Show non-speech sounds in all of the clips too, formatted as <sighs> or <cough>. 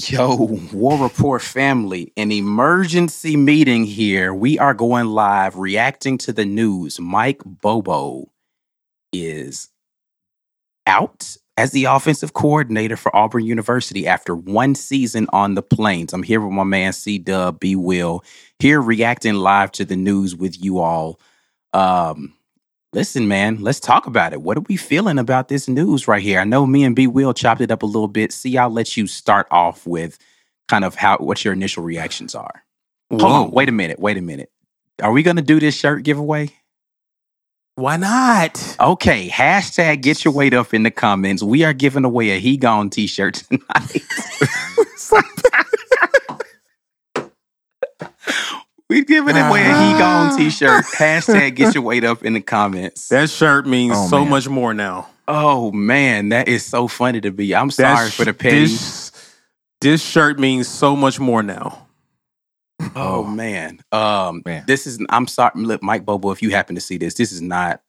Yo, War Report family, an emergency meeting here. We are going live reacting to the news. Mike Bobo is out as the offensive coordinator for Auburn University after one season on the plains. I'm here with my man C Dub, B Will, here reacting live to the news with you all. Um, Listen, man, let's talk about it. What are we feeling about this news right here? I know me and B Will chopped it up a little bit. See, I'll let you start off with kind of how what your initial reactions are. Whoa. Hold on, wait a minute, wait a minute. Are we gonna do this shirt giveaway? Why not? Okay, hashtag get your weight up in the comments. We are giving away a He Gone t-shirt tonight. <laughs> <laughs> We giving away a He Gone t-shirt. <laughs> Hashtag get your weight up in the comments. That shirt means oh, so man. much more now. Oh man, that is so funny to be. I'm sorry for the petty. This, this, shirt means so much more now. Oh, oh man. Um man. this is I'm sorry, look, Mike Bobo, if you happen to see this, this is not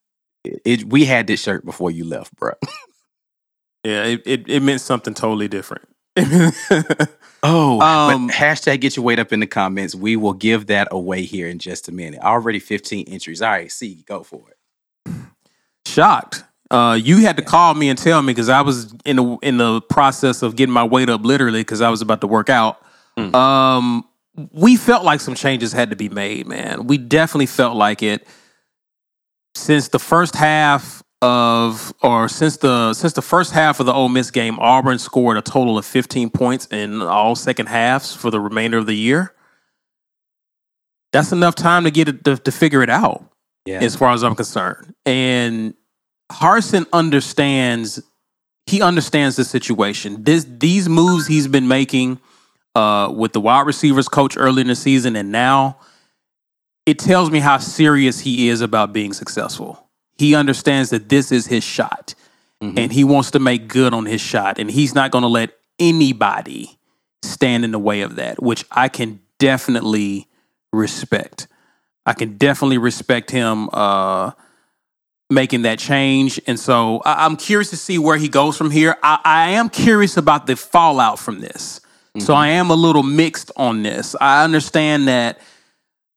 it, we had this shirt before you left, bro. <laughs> yeah, it, it, it meant something totally different. <laughs> Oh, um, hashtag get your weight up in the comments. We will give that away here in just a minute. Already 15 entries. All right, see, go for it. Shocked. Uh, you had to call me and tell me because I was in the in the process of getting my weight up literally because I was about to work out. Mm. Um, we felt like some changes had to be made, man. We definitely felt like it. Since the first half, of or since the since the first half of the Ole Miss game, Auburn scored a total of 15 points in all second halves for the remainder of the year. That's enough time to get it to, to figure it out, yeah. as far as I'm concerned. And Harsin understands he understands the situation. This these moves he's been making uh, with the wide receivers coach early in the season and now it tells me how serious he is about being successful he understands that this is his shot mm-hmm. and he wants to make good on his shot. And he's not going to let anybody stand in the way of that, which I can definitely respect. I can definitely respect him uh, making that change. And so I- am curious to see where he goes from here. I, I am curious about the fallout from this. Mm-hmm. So I am a little mixed on this. I understand that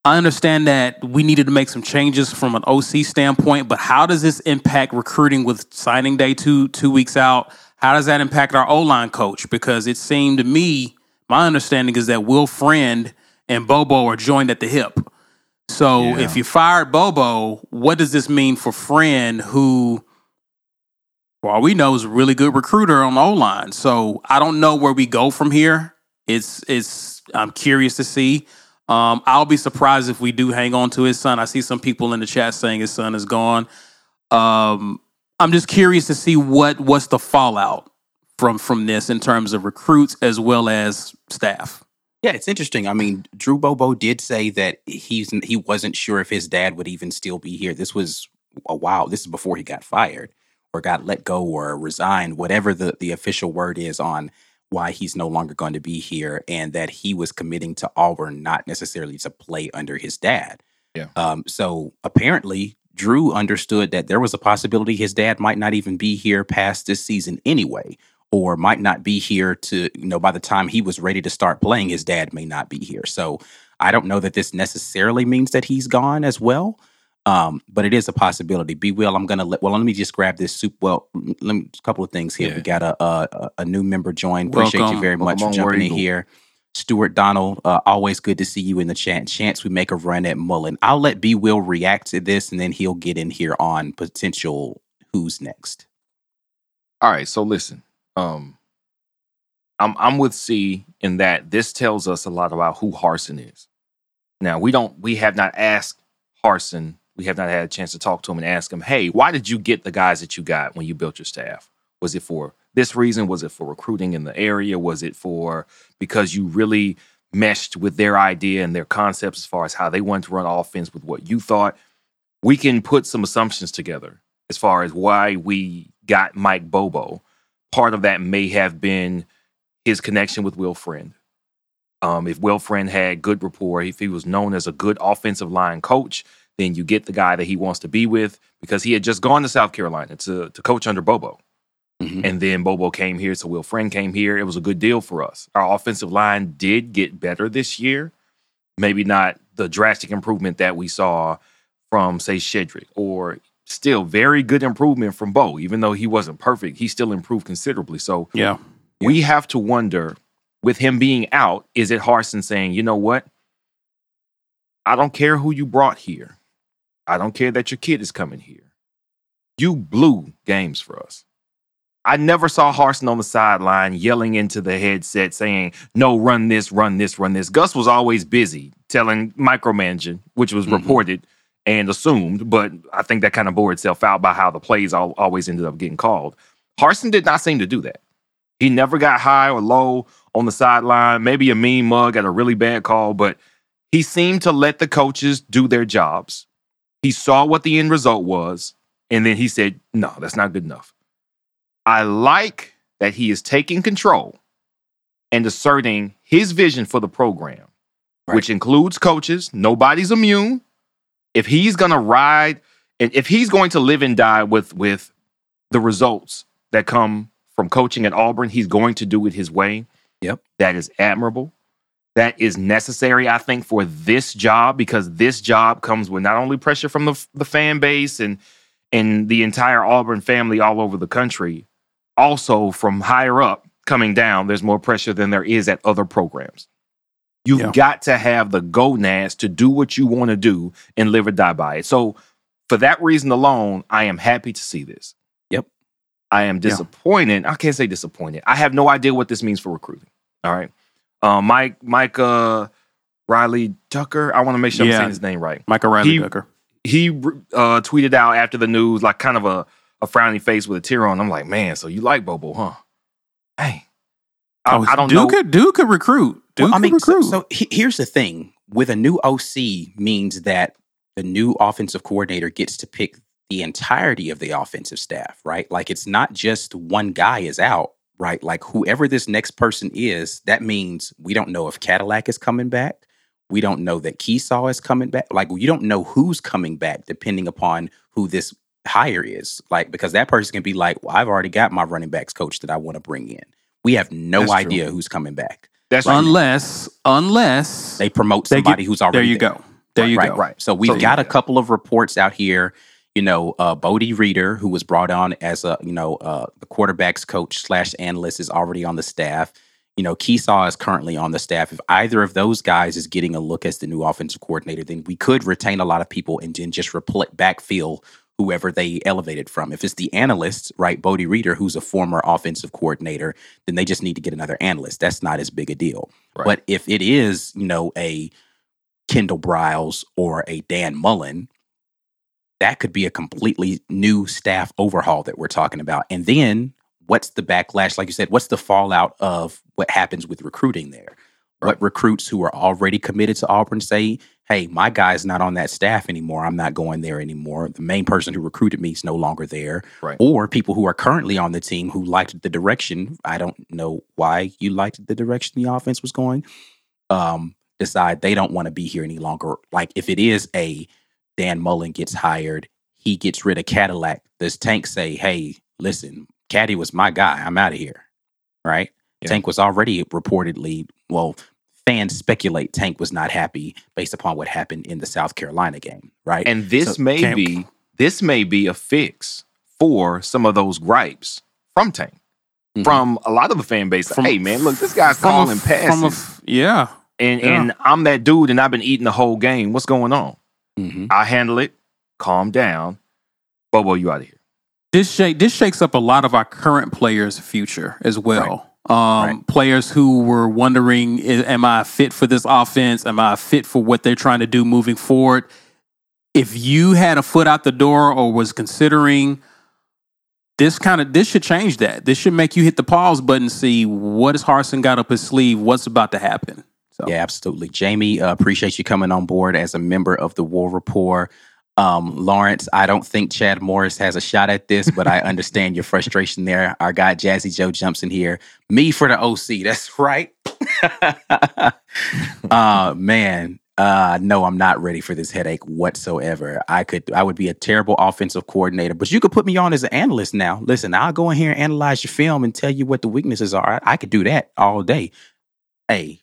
I understand that we needed to make some changes from an OC standpoint, but how does this impact recruiting with signing day two two weeks out? How does that impact our O line coach? Because it seemed to me, my understanding is that Will Friend and Bobo are joined at the hip. So yeah. if you fired Bobo, what does this mean for Friend, who, for all we know, is a really good recruiter on the O line? So I don't know where we go from here. It's it's I'm curious to see. Um, I'll be surprised if we do hang on to his son. I see some people in the chat saying his son is gone. Um, I'm just curious to see what what's the fallout from from this in terms of recruits as well as staff. Yeah, it's interesting. I mean, Drew Bobo did say that he's he wasn't sure if his dad would even still be here. This was a while. This is before he got fired or got let go or resigned, whatever the the official word is on why he's no longer going to be here and that he was committing to Auburn, not necessarily to play under his dad. Yeah. Um, so apparently, Drew understood that there was a possibility his dad might not even be here past this season anyway, or might not be here to, you know, by the time he was ready to start playing, his dad may not be here. So I don't know that this necessarily means that he's gone as well. Um, but it is a possibility. Be well. I'm gonna let. Well, let me just grab this soup. Well, let me. A couple of things here. Yeah. We got a, a, a new member join. Appreciate Welcome. you very much for jumping in here. Stuart Donald, uh, always good to see you in the chat. Chance we make a run at Mullen. I'll let B Will react to this, and then he'll get in here on potential who's next. All right. So listen, um, I'm I'm with C in that this tells us a lot about who Harsin is. Now we don't we have not asked Harsin we have not had a chance to talk to him and ask him, hey, why did you get the guys that you got when you built your staff? Was it for this reason? Was it for recruiting in the area? Was it for because you really meshed with their idea and their concepts as far as how they wanted to run offense with what you thought? We can put some assumptions together as far as why we got Mike Bobo. Part of that may have been his connection with Will Friend. Um, if Will Friend had good rapport, if he was known as a good offensive line coach, then you get the guy that he wants to be with because he had just gone to South Carolina to, to coach under Bobo. Mhm. And then Bobo came here, so Will Friend came here. It was a good deal for us. Our offensive line did get better this year. Maybe not the drastic improvement that we saw from, say, Shedrick, or still very good improvement from Bo. Even though he wasn't perfect, he still improved considerably. So Yeah. we have to wonder with him being out, is it Harsin saying, you know what? I don't care who you brought here. I don't care that your kid is coming here. You blew games for us. I never saw Harsin on the sideline yelling into the headset saying, no, run this, run this, run this. Gus was always busy telling micromanaging, which was Mhm. reported and assumed, but I think that kind of bore itself out by how the plays all, always ended up getting called. Harsin did not seem to do that. He never got high or low on the sideline, maybe a mean mug at a really bad call, but he seemed to let the coaches do their jobs. He saw what the end result was, and then he said, No, that's not good enough. I like that he is taking control and asserting his vision for the program, Right. which includes coaches. Nobody's immune. If he's gonna ride, and if he's going to live and die with with the results that come from coaching at Auburn, he's going to do it his way. Yep. That is admirable. That is necessary, I think, for this job because this job comes with not only pressure from the, the fan base and and the entire Auburn family all over the country, also from higher up coming down, there's more pressure than there is at other programs. You've Yeah. got to have the gonads to do what you want to do and live or die by it. So, for that reason alone, I am happy to see this. Yep. I am disappointed. I can't say disappointed. I have no idea what this means for recruiting. All right. Um, Mike, Mike, uh, Riley Tucker. I want to make sure Yeah. I'm saying his name right. Michael Riley He- Tucker. He uh, tweeted out after the news, like kind of a, a frowny face with a tear on. I'm like, man, so you like Bobo, huh? Hey, I, Oh, I don't Duke know. Could, Duke could recruit. Duke Well, I could mean, so, recruit. so he- here's the thing: with a new OC, means that the new offensive coordinator gets to pick the entirety of the offensive staff, right? Like it's not just one guy is out, right? Like whoever this next person is, that means we don't know if Cadillac is coming back. We don't know that Kiesau is coming back. Like you don't know who's coming back depending upon who this hire is. Like because that person can be like, well, I've already got my running backs coach that I want to bring in. We have no That's true. idea who's coming back. That's right. unless, unless They promote They get- somebody who's already there you go. There you right, go. Right. So we've So, got a yeah. couple of reports out here. You know, uh, Bodie Reeder, who was brought on as a you know uh, the quarterbacks coach slash analyst, is already on the staff. You know, Kiesau is currently on the staff. If either of those guys is getting a look as the new offensive coordinator, then we could retain a lot of people and then just repl- backfill whoever they elevated from. If it's the analysts, right, Bodie Reeder, who's a former offensive coordinator, then they just need to get another analyst. That's not as big a deal. Right. But if it is, you know, a Kendall Briles or a Dan Mullen, that could be a completely new staff overhaul that we're talking about. And then what's the backlash? Like you said, what's the fallout of what happens with recruiting there? What recruits who are already committed to Auburn say, hey, my guy's not on that staff anymore. I'm not going there anymore. The main person who recruited me is no longer there. Right. Or people who are currently on the team who liked the direction. I don't know why you liked the direction the offense was going. Um, decide they don't want to be here any longer. Like if it is a Dan Mullen gets hired, he gets rid of Cadillac. Does Tank say, "Hey, listen, Caddy was my guy. I'm out of here." Right? Yeah. Tank was already reportedly, well, fans speculate Tank was not happy based upon what happened in the South Carolina game. Right? And this So, may Cam- be this may be a fix for some of those gripes from Tank, Mhm. from a lot of the fan base. From- hey man, look, this guy's calling a passes, yeah. and yeah. and I'm that dude, and I've been eating the whole game. What's going on? Mhm. I handle it. Calm down, Bobo. You out of here? This shake this shakes up a lot of our current players' future as well. Um, Right. Players who were wondering, am I fit for this offense? Am I fit for what they're trying to do moving forward? If you had a foot out the door or was considering this kind of this should change that. This should make you hit the pause button, see what has Harsin got up his sleeve, what's about to happen. So Yeah, absolutely. Jamie, uh, appreciate you coming on board as a member of the War Report. Um, Lawrence, I don't think Chad Morris has a shot at this, but I <laughs> understand your frustration there. Our guy Jazzy Joe jumps in here. Me for the OC. <laughs> That's right. <laughs> uh man, Uh, no, I'm not ready for this headache whatsoever. I could, I would be a terrible offensive coordinator, but you could put me on as an analyst now. Listen, I'll go in here and analyze your film and tell you what the weaknesses are. I, I could do that all day. Hey,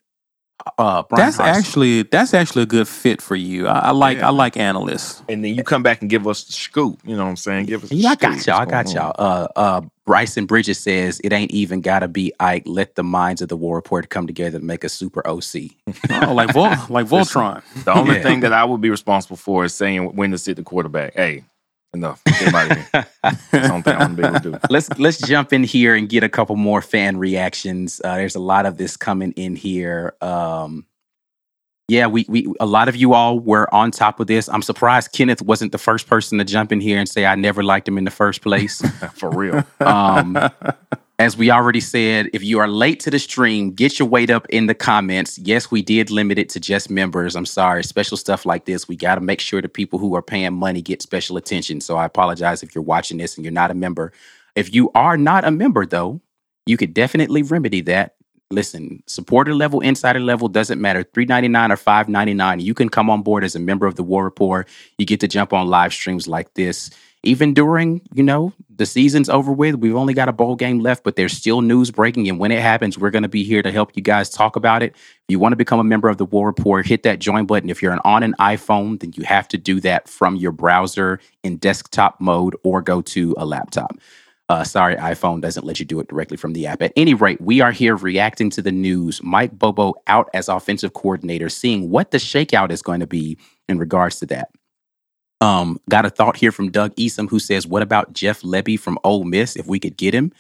uh, Brian That's Harsin. actually that's actually a good fit for you. I, I like Yeah. I like analysts. And then you come back and give us the scoop. You know what I'm saying? Give us. The Yeah, I got y'all. I got y'all. Uh, uh, Bryson Bridges says it ain't even gotta be Ike. Let the minds of the war report come together to make a super OC. Oh, like Vol, like <laughs> Voltron. The only <laughs> Yeah. thing that I would be responsible for is saying when to sit the quarterback. Hey, enough. Get out of here. <laughs> That's the only thing I'm gonna be able to do. let's let's jump in here and get a couple more fan reactions. Uh, there's a lot of this coming in here. Um, yeah, we we a lot of you all were on top of this. I'm surprised Kenneth wasn't the first person to jump in here and say I never liked him in the first place. <laughs> For real. Um, <laughs> as we already said, if you are late to the stream, get your weight up in the comments. Yes, we did limit it to just members. I'm sorry. Special stuff like this, we got to make sure the people who are paying money get special attention. So I apologize if you're watching this and you're not a member. If you are not a member, though, you could definitely remedy that. Listen, supporter level, insider level doesn't matter. Three ninety nine or five ninety nine. You can come on board as a member of the War Report. You get to jump on live streams like this even during you know the season's over with we've only got a bowl game left but there's still news breaking and when it happens we're going to be here to help you guys talk about it if you want to become a member of the war report hit that join button if you're on an iphone then you have to do that from your browser in desktop mode or go to a laptop uh, sorry, iPhone doesn't let you do it directly from the app. At any rate, we are here reacting to the news. Mike Bobo out as offensive coordinator, seeing what the shakeout is going to be in regards to that. Um, got a thought here from Doug Easom who says, "What about Jeff Lebby from Ole Miss? If we could get him."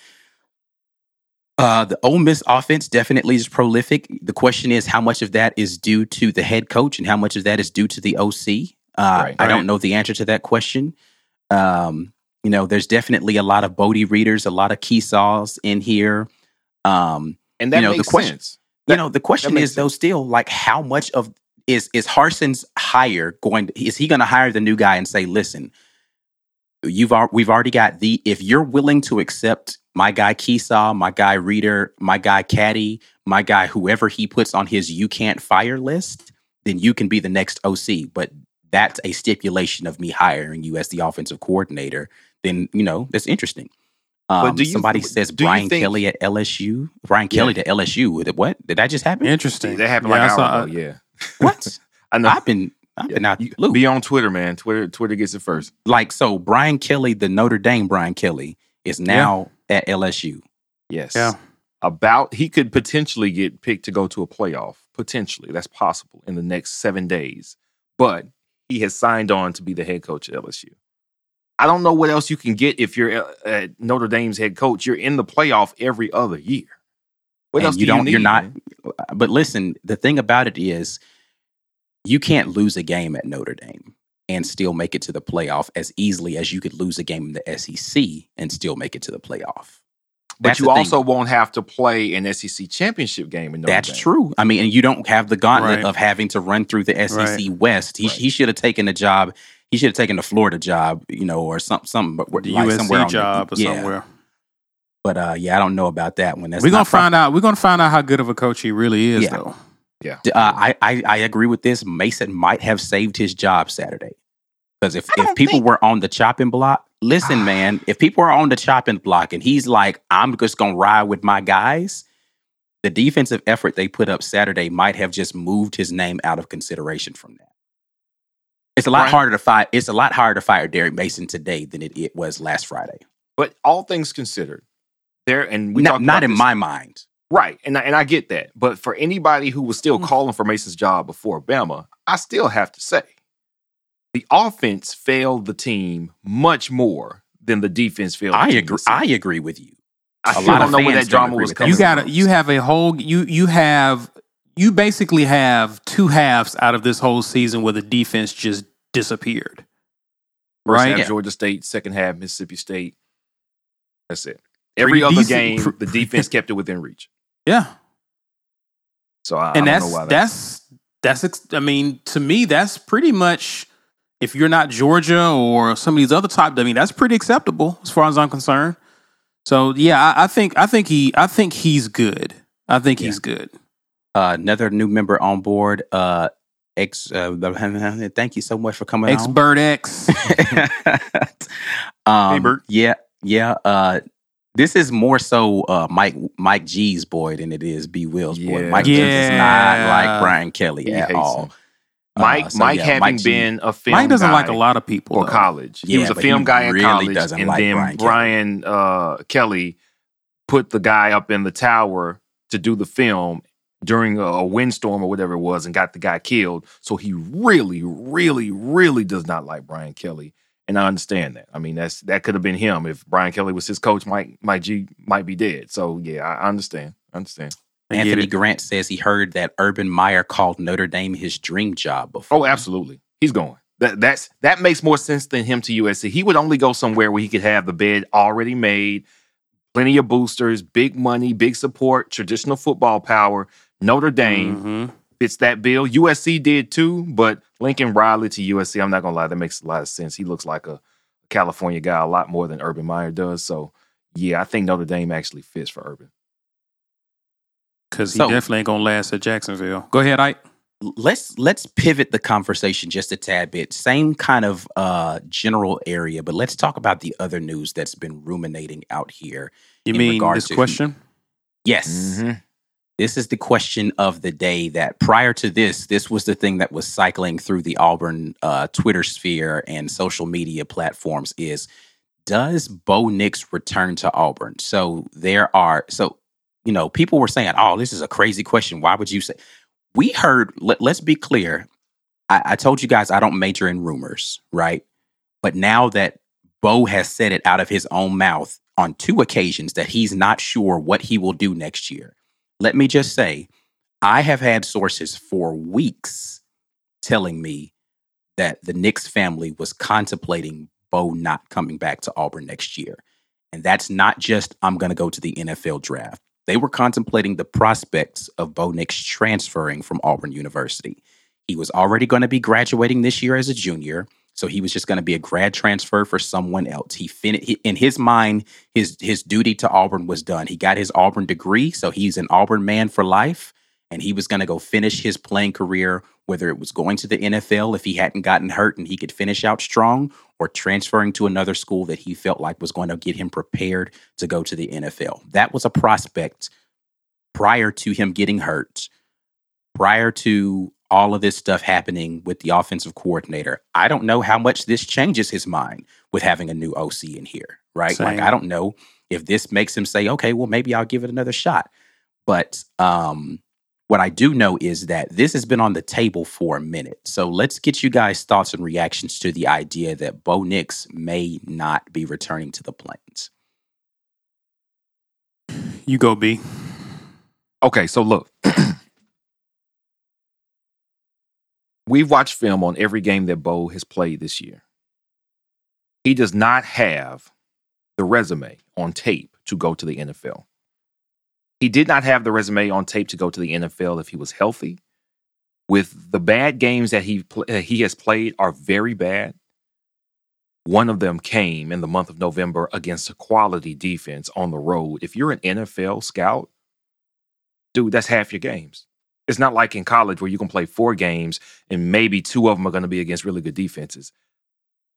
Uh, the Ole Miss offense definitely is prolific. The question is, how much of that is due to the head coach, and how much of that is due to the OC? Uh, Right. I Right. don't know the answer to that question. Um, you know, there's definitely a lot of Bodie Reeders, a lot of key saws in here. Um, And that You know, the makes question- sense. you know, the question makes is though, still like, how much of is is Harsin's hire going? To, is he going to hire the new guy and say, "Listen, you've al- we've already got the if you're willing to accept my guy Kiesau, my guy Reeder, my guy Caddy, my guy whoever he puts on his you can't fire list, then you can be the next OC. But that's a stipulation of me hiring you as the offensive coordinator. Then you know that's interesting. Um, do you- somebody says do Brian think- Kelly at LSU. Brian Kelly to LSU. What did that just happen? Interesting. That happened Yeah, like I an saw- hour ago. Yeah. What? <laughs> I know. I've been I've been out You- the loop. Be on Twitter, man. Twitter Twitter gets it first. Like so, Brian Kelly, the Notre Dame Brian Kelly, is now at LSU. Yes. Yeah. About he could potentially get picked to go to a playoff. Potentially. That's possible in the next seven days. But he has signed on to be the head coach at LSU. I don't know what else you can get if you're uh, at Notre Dame's head coach. You're in the playoff every other year. What And else you do don't- you you're not- But listen, the thing about it is, you can't lose a game at Notre Dame and still make it to the playoff as easily as you could lose a game in the SEC and still make it to the playoff. But That's you also won't have to play an SEC championship game in Notre Dame. That's Dame. true. I mean, and you don't have the gauntlet Right. of having to run through the SEC Right. West. He, Right. he should have taken a job. He should have taken the Florida job, you know, or some some but the like USC somewhere on the- job or yeah. somewhere. But uh, yeah, I don't know about that one. That's We're gonna find out. We're gonna find out how good of a coach he really is, Yeah. though. Yeah. Uh, I, I I agree with this. Mason might have saved his job Saturday because if, if people think- were on the chopping block, listen, man, if people are on the chopping block and he's like, I'm just gonna ride with my guys, the defensive effort they put up Saturday might have just moved his name out of consideration from that. It's a lot Right. harder to fire. It's a lot harder to fire Derek Mason today than it, it was last Friday. But all things considered, there and we not not in this- my mind. right, and I, and I get that. But for anybody who was still Mm. calling for Mason's job before Bama, I still have to say the offense failed the team much more than the defense failed. the I team agree. I agree with you. I a still lot don't know where that drama was with coming You got to. You have a whole. You you have. You basically have two halves out of this whole season where the defense just disappeared. First right? half Yeah. Georgia State, second half Mississippi State. That's it. Every other game, pr- the defense kept it within reach. <laughs> Yeah, So I, and I don't that's know why that- that's that's. I mean, to me, that's pretty much. If you're not Georgia or some of these other top, I mean, that's pretty acceptable as far as I'm concerned. So yeah, I, I think I think he I think he's good. I think Yeah. he's good. uh, another new member on board, uh, X. Uh, <laughs> thank you so much for coming. X Bird X. <laughs> um, Hey, Bert. Yeah, yeah. Uh, this is more so uh, Mike Mike G's boy than it is B Will's boy. Yeah. Mike G is not like Brian Kelly He at all. him. Mike, Uh, so Mike yeah, having Mike been a film Mike doesn't guy like a lot of people. for though. college. he was a film he guy in really college, doesn't and like then Brian Kelly. Brian uh, Kelly put the guy up in the tower to do the film during a, a windstorm or whatever it was, and got the guy killed. So he really, really, really does not like Brian Kelly, and I understand that. I mean, that's that could have been him if Brian Kelly was his coach. Mike Mike G might be dead. So yeah, I I understand. I understand. Anthony it. Grant says he heard that Urban Meyer called Notre Dame his dream job before. Oh, absolutely. He's going. That that's that makes more sense than him to USC. He would only go somewhere where he could have the bed already made, plenty of boosters, big money, big support, traditional football power. Notre Dame Mhm. fits that bill. USC did too, but Lincoln Riley to USC, I'm not gonna lie, that makes a lot of sense. He looks like a California guy a lot more than Urban Meyer does. So yeah, I think Notre Dame actually fits for Urban. Because he So- definitely ain't gonna last at Jacksonville. Go ahead, Ike. let's let's pivot the conversation just a tad bit. Same kind of uh general area, but let's talk about the other news that's been ruminating out here. You In mean regard this to- question? Yes. Mhm. This is the question of the day that prior to this, this was the thing that was cycling through the Auburn uh, Twitter sphere and social media platforms is does Bo Nix return to Auburn? So there are so you know, people were saying, Oh, this is a crazy question. Why would you say we heard let, let's be clear. I, I told you guys I don't major in rumors, right? But now that Bo has said it out of his own mouth on two occasions that he's not sure what he will do next year. Let me just say, I have had sources for weeks telling me that the Nix family was contemplating Bo not coming back to Auburn next year. And that's not just, I'm going to go to the NFL draft. They were contemplating the prospects of Bo Nix transferring from Auburn University. He was already going to be graduating this year as a junior. So he was just going to be a grad transfer for someone else. He, fin- in his mind, his his duty to Auburn was done. He got his Auburn degree, so he's an Auburn man for life, and he was going to go finish his playing career, whether it was going to the NFL if he hadn't gotten hurt and he could finish out strong, or transferring to another school that he felt like was going to get him prepared to go to the NFL. That was a prospect prior to him getting hurt, prior to all of this stuff happening with the offensive coordinator. I don't know how much this changes his mind with having a new OC in here, right? Like I don't know if this makes him say, "Okay, well maybe I'll give it another shot." But um what I do know is that this has been on the table for a minute. So let's get you guys' thoughts and reactions to the idea that Bo Nix may not be returning to the Plains. You go, B. Okay, so look. <clears throat> We've watched film on every game that Bo has played this year. He does not have the resume on tape to go to the NFL. He did not have the resume on tape to go to the NFL if he was healthy. With the bad games that he pl- he has played are very bad. One of them came in the month of November against a quality defense on the road. If you're an NFL scout, dude, that's half your games. It's not like in college where you can play four games and maybe two of them are going to be against really good defenses.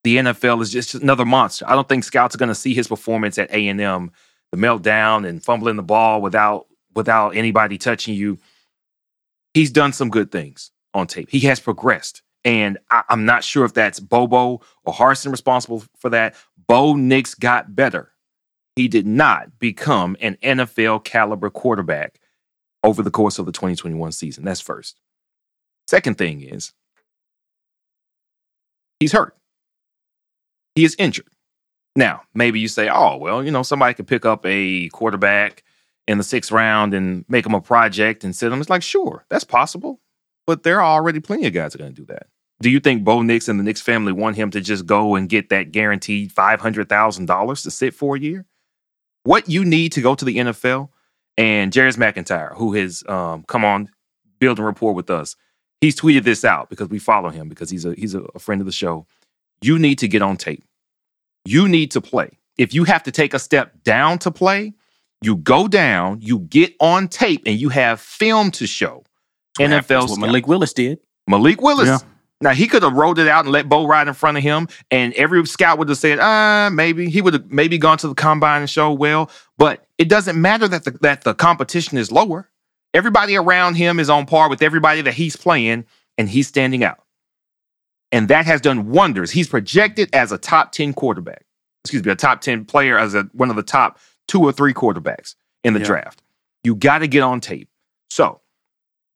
The NFL is just another monster. I don't think scouts are going to see his performance at A and M, the meltdown and fumbling the ball without without anybody touching you. He's done some good things on tape. He has progressed, and I, I'm not sure if that's Bobo or Harsin responsible for that. Bo Nix got better. He did not become an NFL caliber quarterback over the course of the 2021 season. That's first. Second thing is, he's hurt. He is injured. Now, maybe you say, oh, well, you know, somebody could pick up a quarterback in the sixth round and make him a project and sit him. It's like, sure, that's possible. But there are already plenty of guys that are going to do that. Do you think Bo Nix and the Nix family want him to just go and get that guaranteed $500,000 to sit for a year? What you need to go to the NFL and Jairus McIntyre, who has um, come on building rapport with us, he's tweeted this out because we follow him because he's a he's a, a friend of the show. You need to get on tape. You need to play. If you have to take a step down to play, you go down, you get on tape, and you have film to show. That's NFL what. Malik Willis did. Malik Willis. Yeah. Now he could have rolled it out and let Bo ride in front of him, and every scout would have said, "Ah, maybe he would have maybe gone to the combine and show well." But it doesn't matter that the that the competition is lower. Everybody around him is on par with everybody that he's playing, and he's standing out. And that has done wonders. He's projected as a top 10 quarterback. Excuse me, a top 10 player as a, one of the top two or three quarterbacks in the Yeah. draft. You got to get on tape. So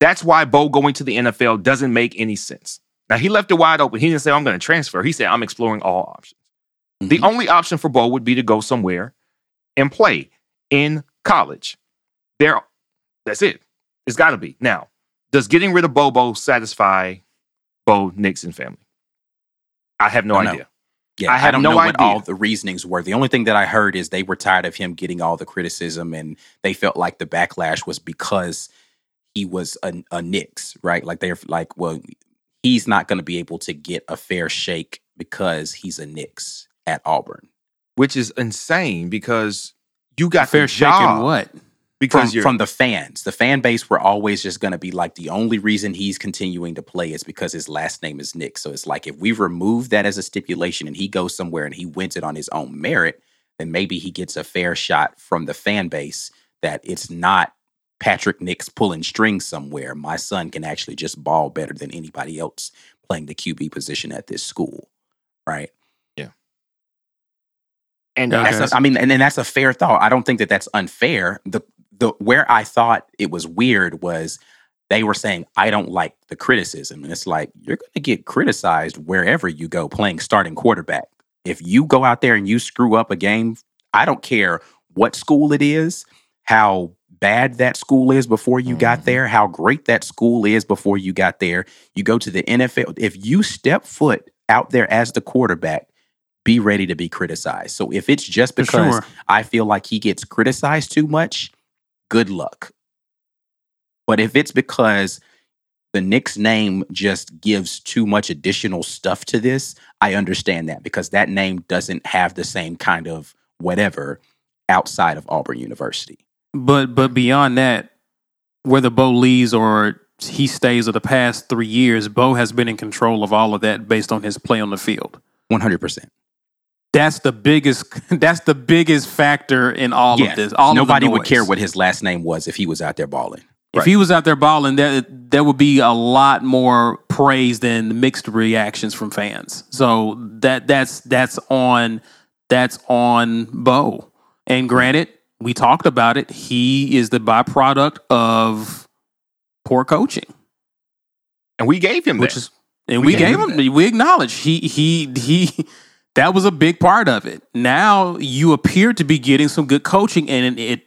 that's why Bo going to the NFL doesn't make any sense. Now he left it wide open. He didn't say I'm going to transfer. He said I'm exploring all options. The Mhm. only option for Bo would be to go somewhere and play in college. There, that's it. It's got to be. Now, does getting rid of Bobo satisfy Bo Nixon family? I have no know. idea. Yeah, I I, have don't no know what all the reasonings were. The only thing that I heard is they were tired of him getting all the criticism, and they felt like the backlash was because he was a, a Nix, right? Like they're like, well, he's not going to be able to get a fair shake because he's a Nix at Auburn. Which is insane because you got Fair shake in what? because From, from the fans, the fan base were always just going to be like the only reason he's continuing to play is because his last name is Nix. So it's like if we remove that as a stipulation and he goes somewhere and he wins it on his own merit, then maybe he gets a fair shot from the fan base that it's not Patrick Nix pulling strings somewhere. My son can actually just ball better than anybody else playing the QB position at this school, right? And Okay. That's a, I mean, and, and that's a fair thought. I don't think that that's unfair. The the where I thought it was weird was they were saying I don't like the criticism, and it's like you're going to get criticized wherever you go playing starting quarterback. If you go out there and you screw up a game, I don't care what school it is, how bad that school is before you got Mhm. there, how great that school is before you got there. You go to the NFL. If you step foot out there as the quarterback, be ready to be criticized. So if it's just because sure. I feel like he gets criticized too much, good luck. But if it's because the Nix name just gives too much additional stuff to this, I understand that because that name doesn't have the same kind of whatever outside of Auburn University. But but beyond that, whether Bo leaves or he stays, or the past three years, Bo has been in control of all of that based on his play on the field. 100%. That's the biggest. <laughs> That's the biggest factor in all yeah, of this. All of the nobody would care what his last name was if he was out there balling. If he was out there balling, there there would be a lot more praise than mixed reactions from fans. So that that's that's on that's on Bo. And granted, we talked about it. He is the byproduct of poor coaching, and we gave him which that. is and We we, gave gave him him. We acknowledge he he he. That was a big part of it. Now you appear to be getting some good coaching, and it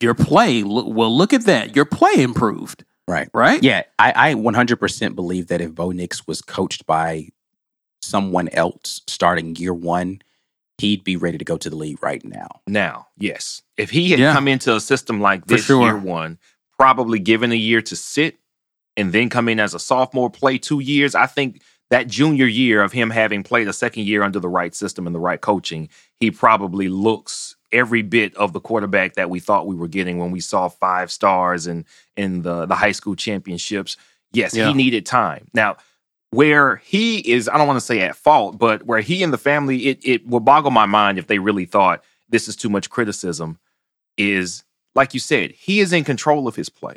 your play. Well, look at that. Your play improved, Right. right? Yeah, I, I 100% believe that if Bo Nix was coached by someone else starting year one, he'd be ready to go to the league right now. Now, yes. If he had Yeah. come into a system like this sure. year one, probably given a year to sit and then come in as a sophomore, play two years, I think that junior year of him having played a second year under the right system and the right coaching, he probably looks every bit of the quarterback that we thought we were getting when we saw five stars and in the, the high school championships. Yes, Yeah. he needed time. Now, where he is, I don't want to say at fault, but where he and the family, it it would boggle my mind if they really thought this is too much criticism. Is like you said, he is in control of his play.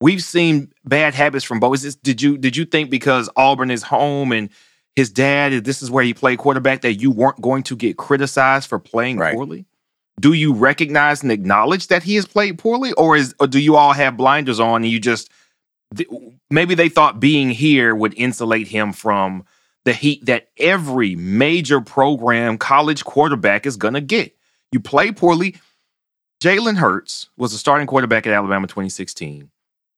We've seen bad habits from Bo. Is this, did you did you think because Auburn is home and his dad, this is where he played quarterback, that you weren't going to get criticized for playing Right. poorly? Do you recognize and acknowledge that he has played poorly, or is or do you all have blinders on and you just maybe they thought being here would insulate him from the heat that every major program college quarterback is going to get. You play poorly. Jalen Hurts was a starting quarterback at Alabama 2016.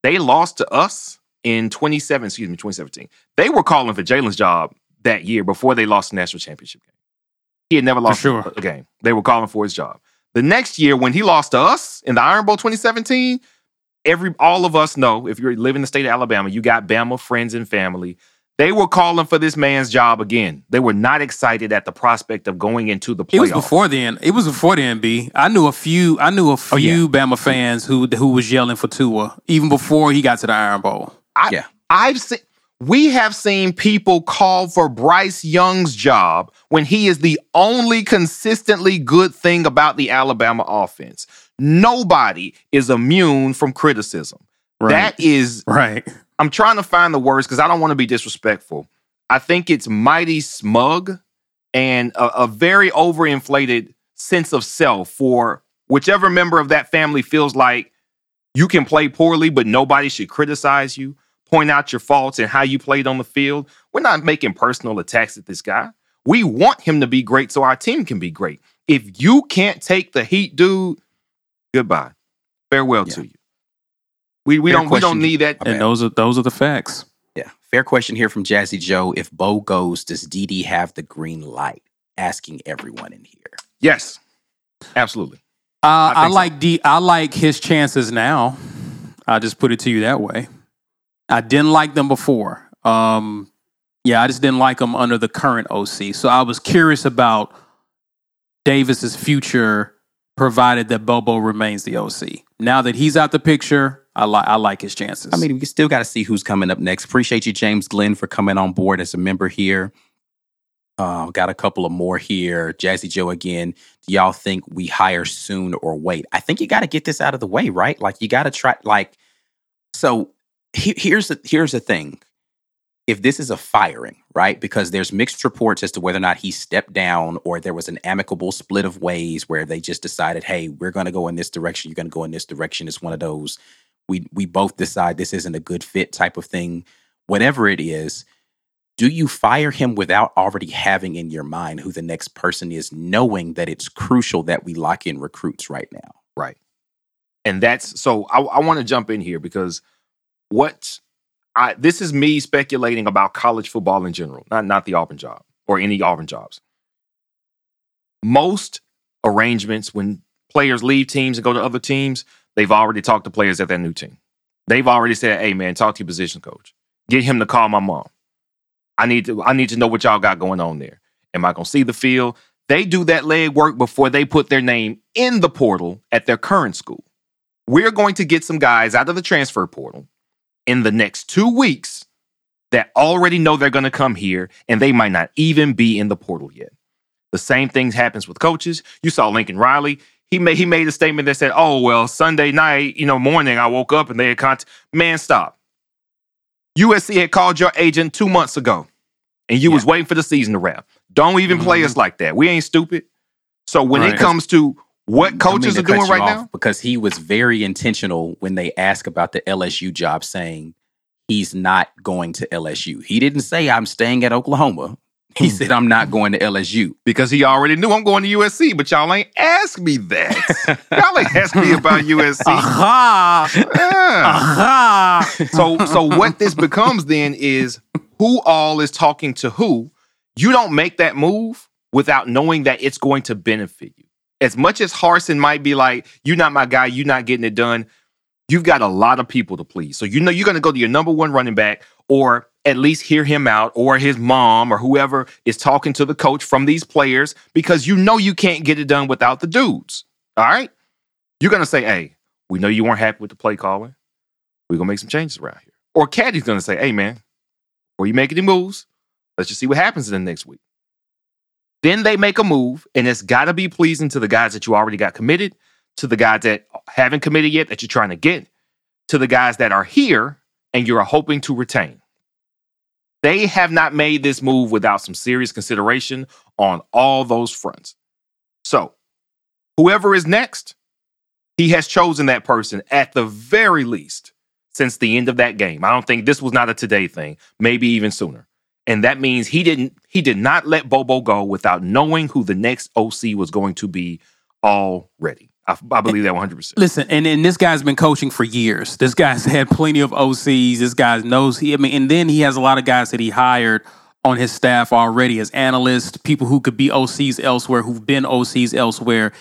They lost to us in 27, excuse me, 2017. They were calling for Jalen's job that year before they lost the national championship game. He had never lost sure. a game. They were calling for his job. The next year, when he lost to us in the Iron Bowl 2017, every all of us know if you live in the state of Alabama, you got Bama friends and family. They were calling for this man's job again. They were not excited at the prospect of going into the playoffs. It was before then. It was before the NB. I knew a few. I knew a few Oh, yeah. Bama fans who who was yelling for Tua even before he got to the Iron Bowl. I, Yeah. I've seen We have seen people call for Bryce Young's job when he is the only consistently good thing about the Alabama offense. Nobody is immune from criticism. Right. That is, right. I'm trying to find the words because I don't want to be disrespectful. I think it's mighty smug and a, a very overinflated sense of self for whichever member of that family feels like you can play poorly, but nobody should criticize you, point out your faults and how you played on the field. We're not making personal attacks at this guy. We want him to be great so our team can be great. If you can't take the heat, dude, goodbye. Farewell Yeah. to you. We we Fair don't we don't need that. And those are those are the facts. Yeah. Fair question here from Jazzy Joe. If Bo goes, does DD have the green light? Asking everyone in here. Yes, absolutely. Uh, I, think so. like D. I like his chances now. I just put it to you that way. I didn't like them before. Um, yeah, I just didn't like them under the current OC. So I was curious about Davis's future, provided that Bobo remains the OC. Now that he's out the picture, I like I like his chances. I mean, we still got to see who's coming up next. Appreciate you, James Glenn, for coming on board as a member here. Uh, got a couple of more here. Jazzy Joe again. Do y'all think we hire soon or wait? I think you got to get this out of the way, right? Like you got to try. Like, so he- here's the here's the thing. If this is a firing, right? Because there's mixed reports as to whether or not he stepped down or there was an amicable split of ways where they just decided, hey, we're going to go in this direction. You're going to go in this direction. It's one of those we we both decide this isn't a good fit type of thing. Whatever it is, do you fire him without already having in your mind who the next person is, knowing that it's crucial that we lock in recruits right now? Right. And that's so I, I want to jump in here because what I this is me speculating about college football in general, not not the Auburn job or any Auburn jobs. Most arrangements when players leave teams and go to other teams, they've already talked to players at that new team. They've already said, "Hey man, talk to your position coach. Get him to call my mom. I need to I need to know what y'all got going on there. Am I to see the field? They do that leg work before they put their name in the portal at their current school. We're going to get some guys out of the transfer portal in the next two weeks that already know they're going to come here and they might not even be in the portal yet. The same thing happens with coaches. You saw Lincoln Riley. He made he made a statement that said, "Oh well, Sunday night, you know, morning, I woke up and they had contact." Man, stop. USC had called your agent two months ago, and you was waiting for the season to wrap. Don't even play mm-hmm. us like that. We ain't stupid. So when Right. it comes to what coaches are doing right now, because he was very intentional when they asked about the LSU job, saying he's not going to LSU. He didn't say I'm staying at Oklahoma. He Hmm. said I'm not going to LSU. because he already knew I'm going to USC, but y'all ain't asked me that. <laughs> y'all ain't asked me about USC. aha, Yeah. aha. So so what this becomes then is who all is talking to who. You don't make that move without knowing that it's going to benefit you. As much as Harsin might be like, you're not my guy, you're not getting it done, you've got a lot of people to please. So you know you're going to go to your number one running back or at least hear him out or his mom or whoever is talking to the coach from these players because you know you can't get it done without the dudes. All right? You're going to say, hey, we know you weren't happy with the play calling. We're going to make some changes around here. Or Caddy's going to say, hey, man, before you make any moves, let's just see what happens in the next week. Then they make a move, and it's got to be pleasing to the guys that you already got committed, to the guys that haven't committed yet that you're trying to get, to the guys that are here and you're hoping to retain. They have not made this move without some serious consideration on all those fronts. So, whoever is next, he has chosen that person at the very least since the end of that game. I don't think this was not a today thing, maybe even sooner. And that means he didn't he did not let Bobo go without knowing who the next OC was going to be already. I, I believe that 100%. Listen, and, and this guy's been coaching for years. This guy's <laughs> had plenty of OCs. This guy knows he. I mean, and then he has a lot of guys that he hired on his staff already as analysts, people who could be OCs elsewhere, who've been OCs elsewhere.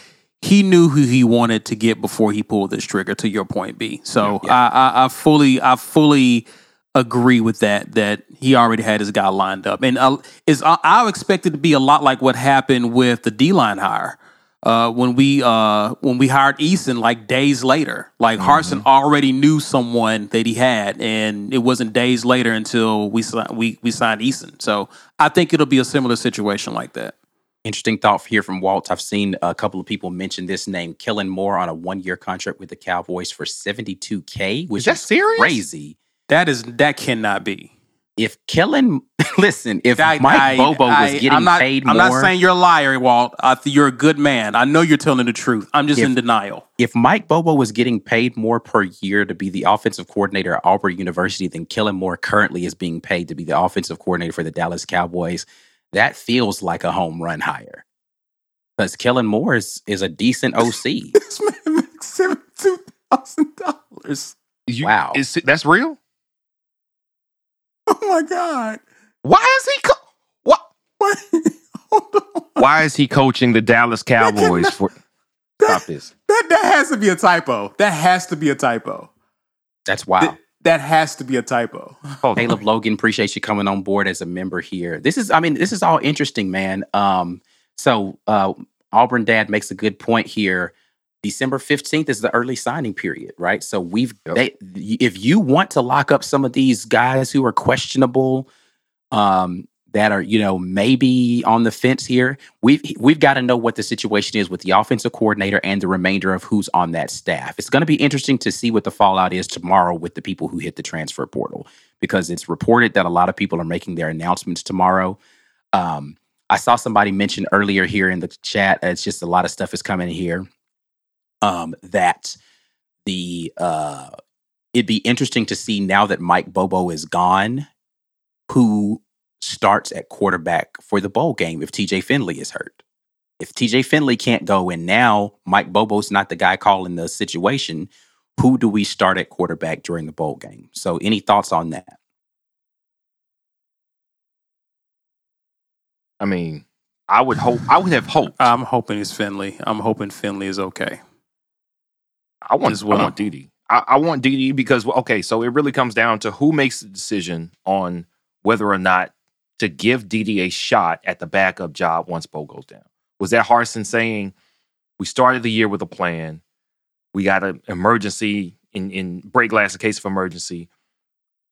He knew who he wanted to get before he pulled this trigger. To your point, B. So I, I, I fully, I fully agree with that. That he already had his guy lined up, and uh, is I, I expect it to be a lot like what happened with the D line hire. Uh, when we uh, when we hired Eason, like days later, like Mm-hmm. Harsin already knew someone that he had, and it wasn't days later until we we we signed Eason. So I think it'll be a similar situation like that. Interesting thought here from Walt. I've seen a couple of people mention this name, Kellen Moore, on a one-year contract with the Cowboys for seventy-two k, which Is that is serious? crazy. That is that cannot be. If Kellen, <laughs> listen, if I- Mike I- Bobo was getting I'm not, paid I'm more, not saying you're a liar, Walt. I think you're a good man. I know you're telling the truth. I'm just If- in denial. if Mike Bobo was getting paid more per year to be the offensive coordinator at Auburn University than Kellen Moore currently is being paid to be the offensive coordinator for the Dallas Cowboys, that feels like a home run hire. Because Kellen Moore is, is a decent OC. <laughs> This man makes seventy-two thousand dollars. Wow. Is, that's real? Oh my god! Why is he? Co- what? What? <laughs> Hold on. Why is he coaching the Dallas Cowboys for? Stop this. That that has to be a typo. That has to be a typo. That's wild. Th- that has to be a typo. <laughs> Hold on. Caleb Logan, appreciate you coming on board as a member here. This is, I mean, this is all interesting, man. Um, so uh, Auburn Dad makes a good point here. December fifteenth is the early signing period, right? So we've, Yep. they, if you want to lock up some of these guys who are questionable, um, that are you know maybe on the fence here, we've we've got to know what the situation is with the offensive coordinator and the remainder of who's on that staff. It's going to be interesting to see what the fallout is tomorrow with the people who hit the transfer portal because it's reported that a lot of people are making their announcements tomorrow. Um, I saw somebody mention earlier here in the chat. uh, It's just a lot of stuff is coming here. Um, that the uh, it'd be interesting to see now that Mike Bobo is gone, who starts at quarterback for the bowl game if TJ Finley is hurt. If TJ Finley can't go and now Mike Bobo's not the guy calling the situation, who do we start at quarterback during the bowl game? So any thoughts on that? I mean, I would hope. I would have hoped. I'm hoping it's Finley. I'm hoping Finley is okay. I want. well. I want DD. I, I want DD because okay, so it really comes down to who makes the decision on whether or not to give DD a shot at the backup job once Bo goes down. Was that Harsin saying we started the year with a plan? We got an emergency in in break glass in case of emergency.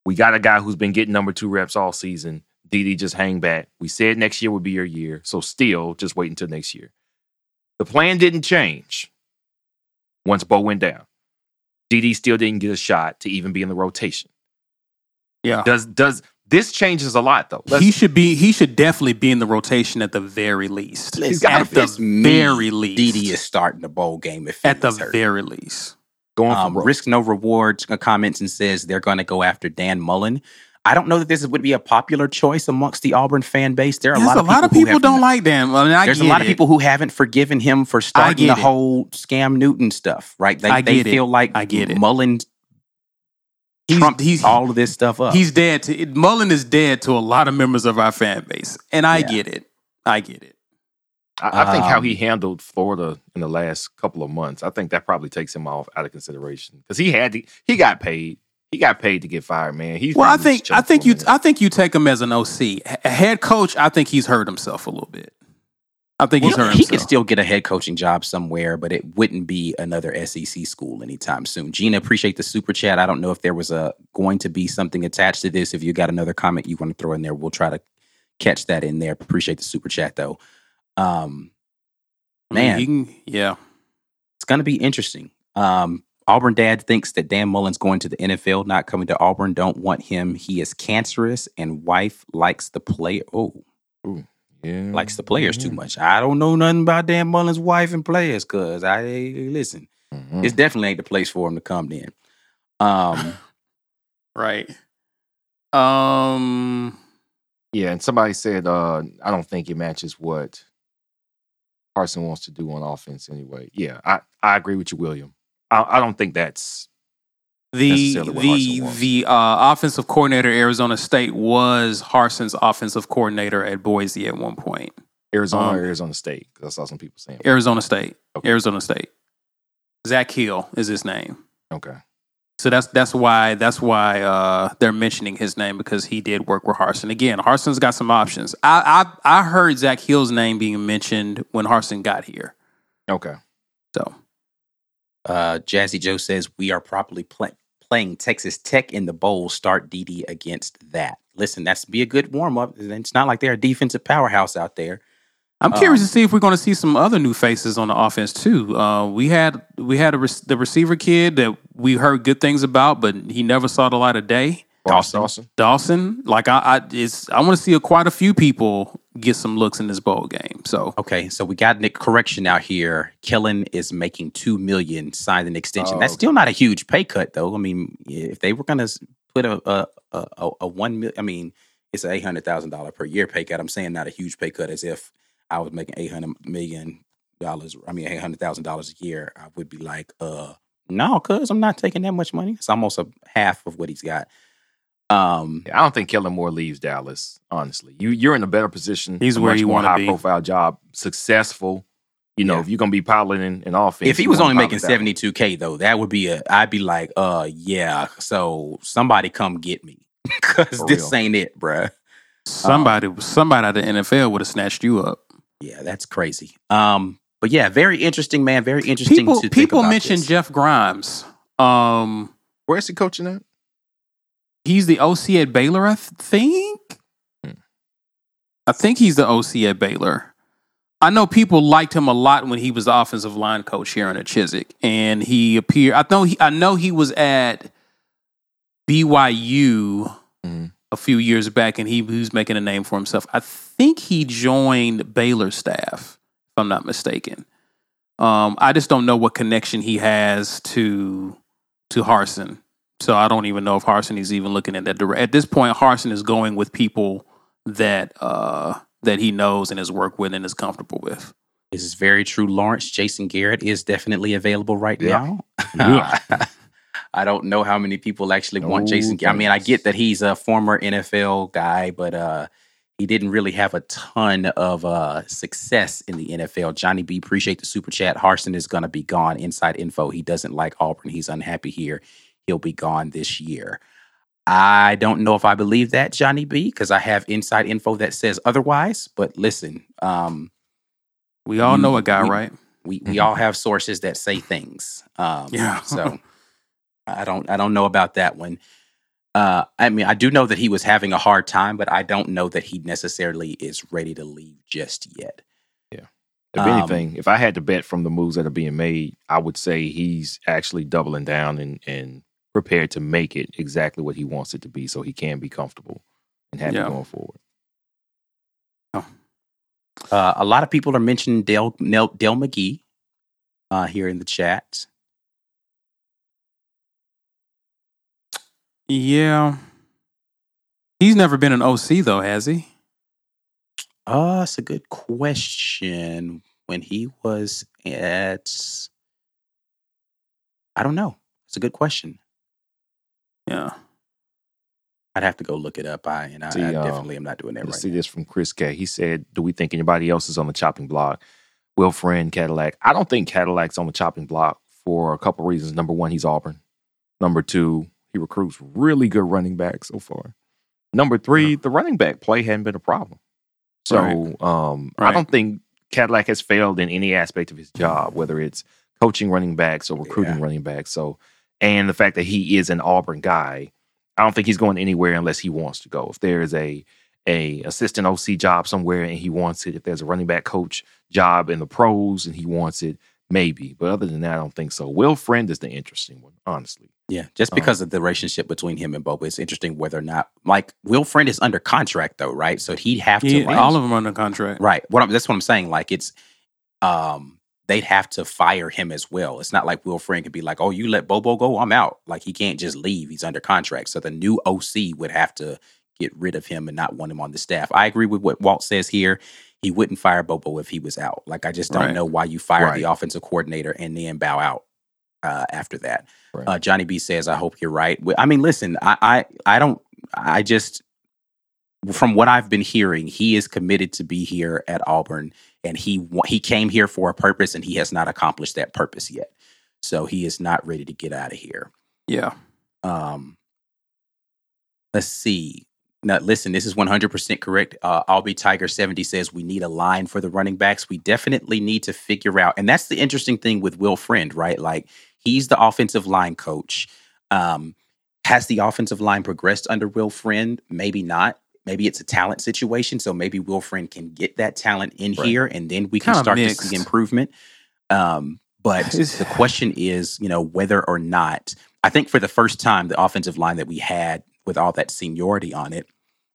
We got a guy who's been getting number two reps all season. DD just hang back. We said next year would be your year, so still just wait until next year. The plan didn't change once Bo went down. DD still didn't get a shot to even be in the rotation. Yeah. Does does this changes a lot though? Let's- he should be. He should definitely be in the rotation at the very least. He's gotta at be. the very least. DD is starting the bowl game if at the hurt. very least. going for um, broke. risk no rewards comments and says they're going to go after Dan Mullen. I don't know that this would be a popular choice amongst the Auburn fan base. There are Yes, a lot of people, who have don't not- like them. I mean, I There's a get lot of people who haven't forgiven him for starting the it. whole Cam Newton stuff. Right? They, I they get it. feel like I get it. Mullen He's- trumped he's- all of this stuff up. He's dead. To Mullen is dead to a lot of members of our fan base, and I Yeah. get it. I get it. I, I think how um, he handled Florida in the last couple of months, I think that probably takes him off out of consideration because he had to, he got paid. He got paid to get fired, man. He's Well, I think I think you minute. I think you take him as an OC, A head coach. I think he's hurt himself a little bit. I think he's Well, hurt he himself. could still get a head coaching job somewhere, but it wouldn't be another SEC school anytime soon. Gina, appreciate the super chat. I don't know if there was a going to be something attached to this. If you got another comment you want to throw in there, we'll try to catch that in there. Appreciate the super chat though. Um, I mean, man. he can- yeah. it's going to be interesting. Um, Auburn dad thinks that Dan Mullen's going to the NFL, not coming to Auburn. Don't want him. He is cancerous, and wife likes the play. Oh, yeah. likes the players too Mhm. much. I don't know nothing about Dan Mullen's wife and players, cause I listen. Mhm. It's definitely ain't the place for him to come in. Um, <sighs> Right. Um. Yeah, and somebody said, uh, I don't think it matches what Carson wants to do on offense anyway. Yeah, I, I agree with you, William. I, I don't think that's The Necessarily what Harsin the the uh, offensive coordinator at Arizona State was Harsin's offensive coordinator at Boise at one point. Arizona Um, or Arizona State. Because I saw some people saying, Arizona State. Okay. Arizona State. Zak Hill is his name. okay. So that's that's why that's why uh, they're mentioning his name because he did work with Harsin. Again, Harsin's got some options. I I, I heard Zak Hill's name being mentioned when Harsin got here. Okay. So Uh, Jazzy Joe says we are properly pla playing Texas Tech in the bowl. Start DD against that. Listen, that's be a good warm up. It's not like they're a defensive powerhouse out there. I'm curious Um, to see if we're going to see some other new faces on the offense too. Uh, we had we had a rec- the receiver kid that we heard good things about, but he never saw the light of day. Ross Dawson. Dawson, like I, I it's I want to see a, quite a few people get some looks in this bowl game. So Okay, so we got Nick correction out here. Kellen is making two million, signed an extension. Oh, That's still not a huge pay cut, though. I mean, if they were going to put a a, a a one I mean, it's an eight hundred thousand dollar per year pay cut. I'm saying not a huge pay cut, as if I was making eight hundred million dollars. I mean, eight hundred thousand dollars a year. I would be like, uh, no, cuz I'm not taking that much money. It's almost a half of what he's got. Um, I don't think Kellen Moore leaves Dallas. Honestly, you you're in a better position. He's where much you wanna high be. profile job, successful. You know, Yeah. if you're gonna be piloting an offense, if he was only making pilot that one. 72 k though that would be a i'd be like uh yeah so somebody come get me <laughs> because this real. ain't it bruh somebody somebody out of the NFL would have snatched you up. yeah that's crazy um but yeah very interesting man very interesting People to think people about mention this. Jeff Grimes. Um, where's he coaching at? He's the OC at Baylor, I think. Hmm. I think he's the OC at Baylor. I know people liked him a lot when he was the offensive line coach here in Chiswick, and he appeared. I know he. I know he was at BYU Mhm. a few years back, and he, he was making a name for himself. I think he joined Baylor staff, if I'm not mistaken. Um, I just don't know what connection he has to to Harsin. So I don't even know if Harsin is even looking at that direct. At this point, Harsin is going with people that uh, that he knows and has worked with and is comfortable with. this is very true lawrence jason garrett is definitely available right Yeah. now <laughs> I don't know how many people actually want No Jason. I mean, I get that he's a former NFL guy, but uh, he didn't really have a ton of uh, success in the NFL. Johnny B, appreciate the super chat. Harsin is going to be gone. Inside info. He doesn't like Auburn. He's unhappy here. He'll be gone this year. I don't know if I believe that, Johnny B, because I have inside info that says otherwise. But listen, um, We all You- know a guy, we- right? we we Mhm. all have sources that say things. Um, Yeah. so <laughs> I don't I don't know about that one. Uh, I mean, I do know that he was having a hard time, but I don't know that he necessarily is ready to leave just yet. Yeah. If Um, anything, if I had to bet from the moves that are being made, I would say he's actually doubling down and, and prepared to make it exactly what he wants it to be so he can be comfortable and happy Yeah. going forward. Uh, a lot of people are mentioning Dale Nel, Dell McGee uh, here in the chat. Yeah. He's never been an OC though, has he? Uh, that's a good question. When he was at, I don't know. It's a good question. Yeah. I'd have to go look it up. I and I, See, I um, definitely am not doing that Let's right see now. this from Chris K. He said, Do we think anybody else is on the chopping block? Will Friend, Cadillac. I don't think Cadillac's on the chopping block for a couple reasons. Number one, he's Auburn. Number two, he recruits really good running backs so far. Number three, the running back play hadn't been a problem. So um, I don't think Cadillac has failed in any aspect of his job, whether it's coaching running backs or recruiting Yeah. running backs. So, and the fact that he is an Auburn guy, I don't think he's going anywhere unless he wants to go. If there is a a assistant OC job somewhere and he wants it, if there's a running back coach job in the pros and he wants it, maybe. But other than that, I don't think so. Will Friend is the interesting one, honestly. Yeah, just Um, because of the relationship between him and Bobo, it's interesting whether or not like Will Friend is under contract though, right? So he'd have to He, like, all of them under contract. right. What I'm, that's what I'm saying. Like it's um they'd have to fire him as well. It's not like Will Friend could be like, "Oh, you let Bobo go, I'm out." Like he can't just leave. He's under contract. So the new OC would have to get rid of him and not want him on the staff. I agree with what Walt says here. He wouldn't fire Bobo if he was out. Like I just don't Right. know why you fire Right. the offensive coordinator and then bow out uh, after that. Right. Uh, Johnny B says, "I hope you're right." I mean, listen, I, I, I don't, I just, from what I've been hearing, he is committed to be here at Auburn, and he he came here for a purpose, and he has not accomplished that purpose yet. So he is not ready to get out of here. Yeah. Um, let's see. Now, listen, this is 100% correct. Uh, be Tiger 70 says we need a line for the running backs. We definitely need to figure out, and that's the interesting thing with Will Friend, right? Like he's the offensive line coach. Um, has the offensive line progressed under Will Friend? Maybe not. Maybe it's a talent situation. So maybe Will Friend can get that talent in Right. here, and then we can Kinda start to see improvement. Um, but <laughs> the question is, you know, whether or not I think for the first time, the offensive line that we had with all that seniority on it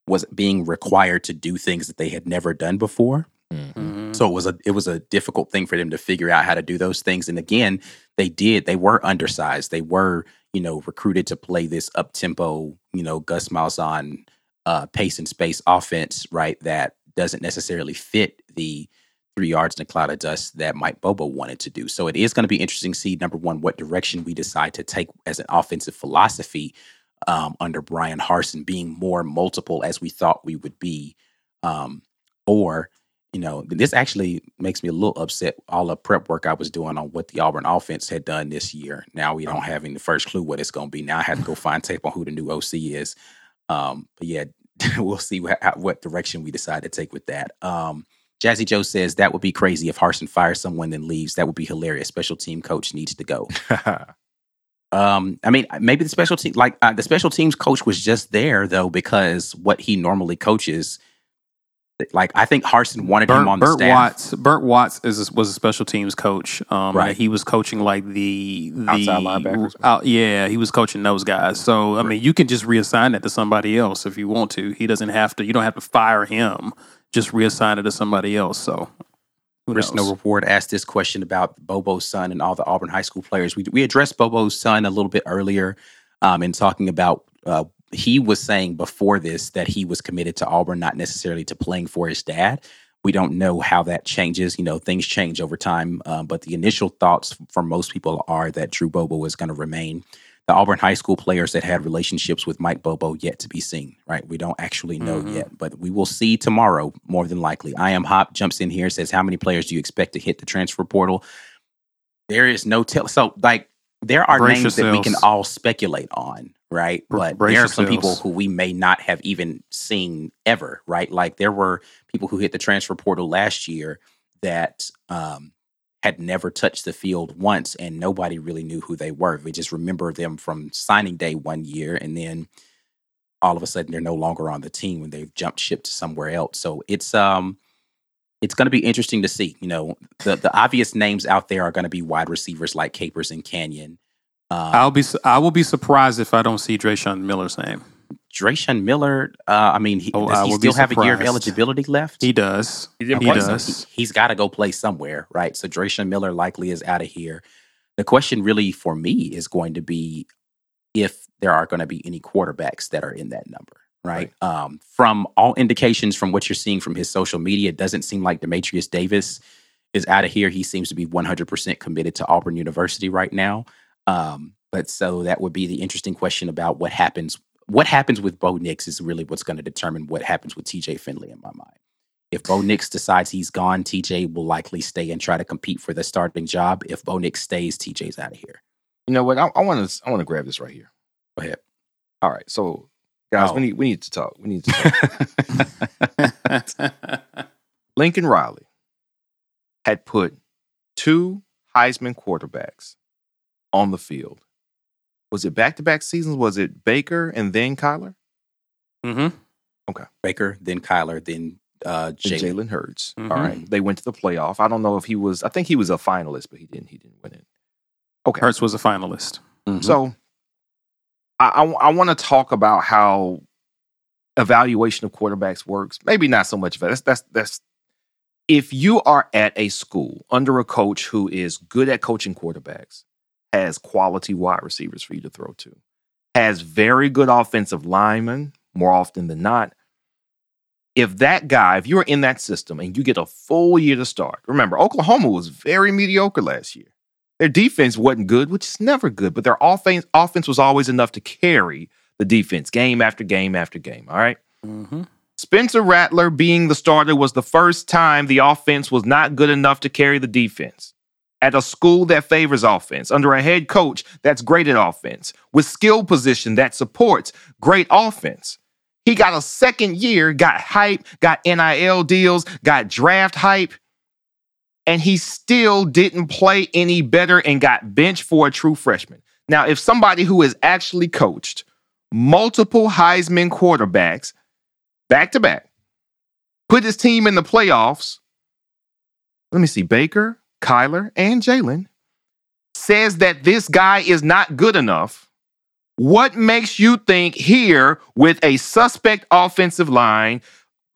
was being required to do things that they had never done before. Mhm. So it was a it was a difficult thing for them to figure out how to do those things. And again, they did. They were undersized. They were, you know, recruited to play this up tempo, you know, Gus Malzahn uh, pace and space offense, right? That doesn't necessarily fit the three yards in a cloud of dust that Mike Bobo wanted to do. So it is going to be interesting to see number one what direction we decide to take as an offensive philosophy um, under Bryan Harsin, being more multiple as we thought we would be, um, or you know, this actually makes me a little upset. All the prep work I was doing on what the Auburn offense had done this year. Now we don't have any first clue what it's going to be. Now I have to go find tape on who the new OC is. Um, but yeah, <laughs> we'll see what, what direction we decide to take with that. Um, Jazzy Joe says that would be crazy if Harsin fires someone then leaves. That would be hilarious. Special team coach needs to go. <laughs> Um, I mean, maybe the special team, like uh, the special teams coach, was just there though because what he normally coaches. Like I think Harsin wanted him Bert, on the Bert staff. Watts. Bert Watts is was a special teams coach. Um, Right. He was coaching like the the Outside linebackers? Out, yeah, he was coaching those guys. So I mean, you can just reassign that to somebody else if you want to. He doesn't have to. You don't have to fire him. Just reassign it to somebody else. So who Chris knows? No Reward asked this question about Bobo's son and all the Auburn high school players. We we addressed Bobo's son a little bit earlier um, in talking about. Uh, he was saying before this that he was committed to Auburn, not necessarily to playing for his dad. We don't know how that changes. You know, things change over time. Um, but the initial thoughts from most people are that Drew Bobo is going to remain. The Auburn high school players that had relationships with Mike Bobo yet to be seen, right? We don't actually know Mhm. yet, but we will see tomorrow more than likely. I am Hop jumps in here says, How many players do you expect to hit the transfer portal? There is no tell. So, like, there are Brace names that we can all speculate on, right? But brace there are some people who we may not have even seen ever, right? Like, there were people who hit the transfer portal last year that um, had never touched the field once, and nobody really knew who they were. We just remember them from signing day one year, and then all of a sudden they're no longer on the team when they've jumped ship to somewhere else. So it's um it's going to be interesting to see. You know, the the obvious names out there are going to be wide receivers like Capers and Canion. Um, I'll be. I will be surprised if I don't see Drayshawn Miller's name. Drayshawn Miller. Uh, I mean, he, Oh, does I he will still have a year of eligibility left? He does. He didn't He does. some. He, has got to go play somewhere, right? So Drayshawn Miller likely is out of here. The question really for me is going to be if there are going to be any quarterbacks that are in that number, right? Um, from all indications from what you're seeing from his social media, it doesn't seem like Demetrius Davis is out of here. He seems to be 100% committed to Auburn University right now. Um, but so that would be the interesting question about what happens. What happens with Bo Nix is really what's going to determine what happens with TJ Finley in my mind. If Bo Nix decides he's gone, TJ will likely stay and try to compete for the starting job. If Bo Nix stays, TJ's out of here. You know what? I want to. I want to grab this right here. Go ahead. All right. So, guys, Oh. we need we need to talk. We need to talk. <laughs> Lincoln Riley had put two Heisman quarterbacks on the field. Was it back to back seasons? Was it Baker and then Kyler? hmm Okay. Baker, then Kyler, then uh, Jalen. Hurts. Mhm. All right. They went to the playoff. I don't know if he was. I think he was a finalist, but he didn't. He didn't win it. Okay. Hurts was a finalist. Mhm. So I, I, want to talk about how evaluation of quarterbacks works. Maybe not so much of. That's, that's, that's if you are at a school under a coach who is good at coaching quarterbacks, has quality wide receivers for you to throw to, has very good offensive linemen more often than not. If that guy, if you're in that system and you get a full year to start, remember, Oklahoma was very mediocre last year. Their defense wasn't good, which is never good, but their offense offense was always enough to carry the defense game after game after game. All right. Mm-hmm. Spencer Rattler being the starter was the first time the offense was not good enough to carry the defense. At a school that favors offense, under a head coach that's great at offense, with skill position that supports great offense. He got a second year, got hype, got NIL deals, got draft hype, and he still didn't play any better and got benched for a true freshman. Now, if somebody who has actually coached multiple Heisman quarterbacks back to back, put his team in the playoffs, let me see, Baker, Kyler, and Jalen, says that this guy is not good enough, what makes you think here with a suspect offensive line,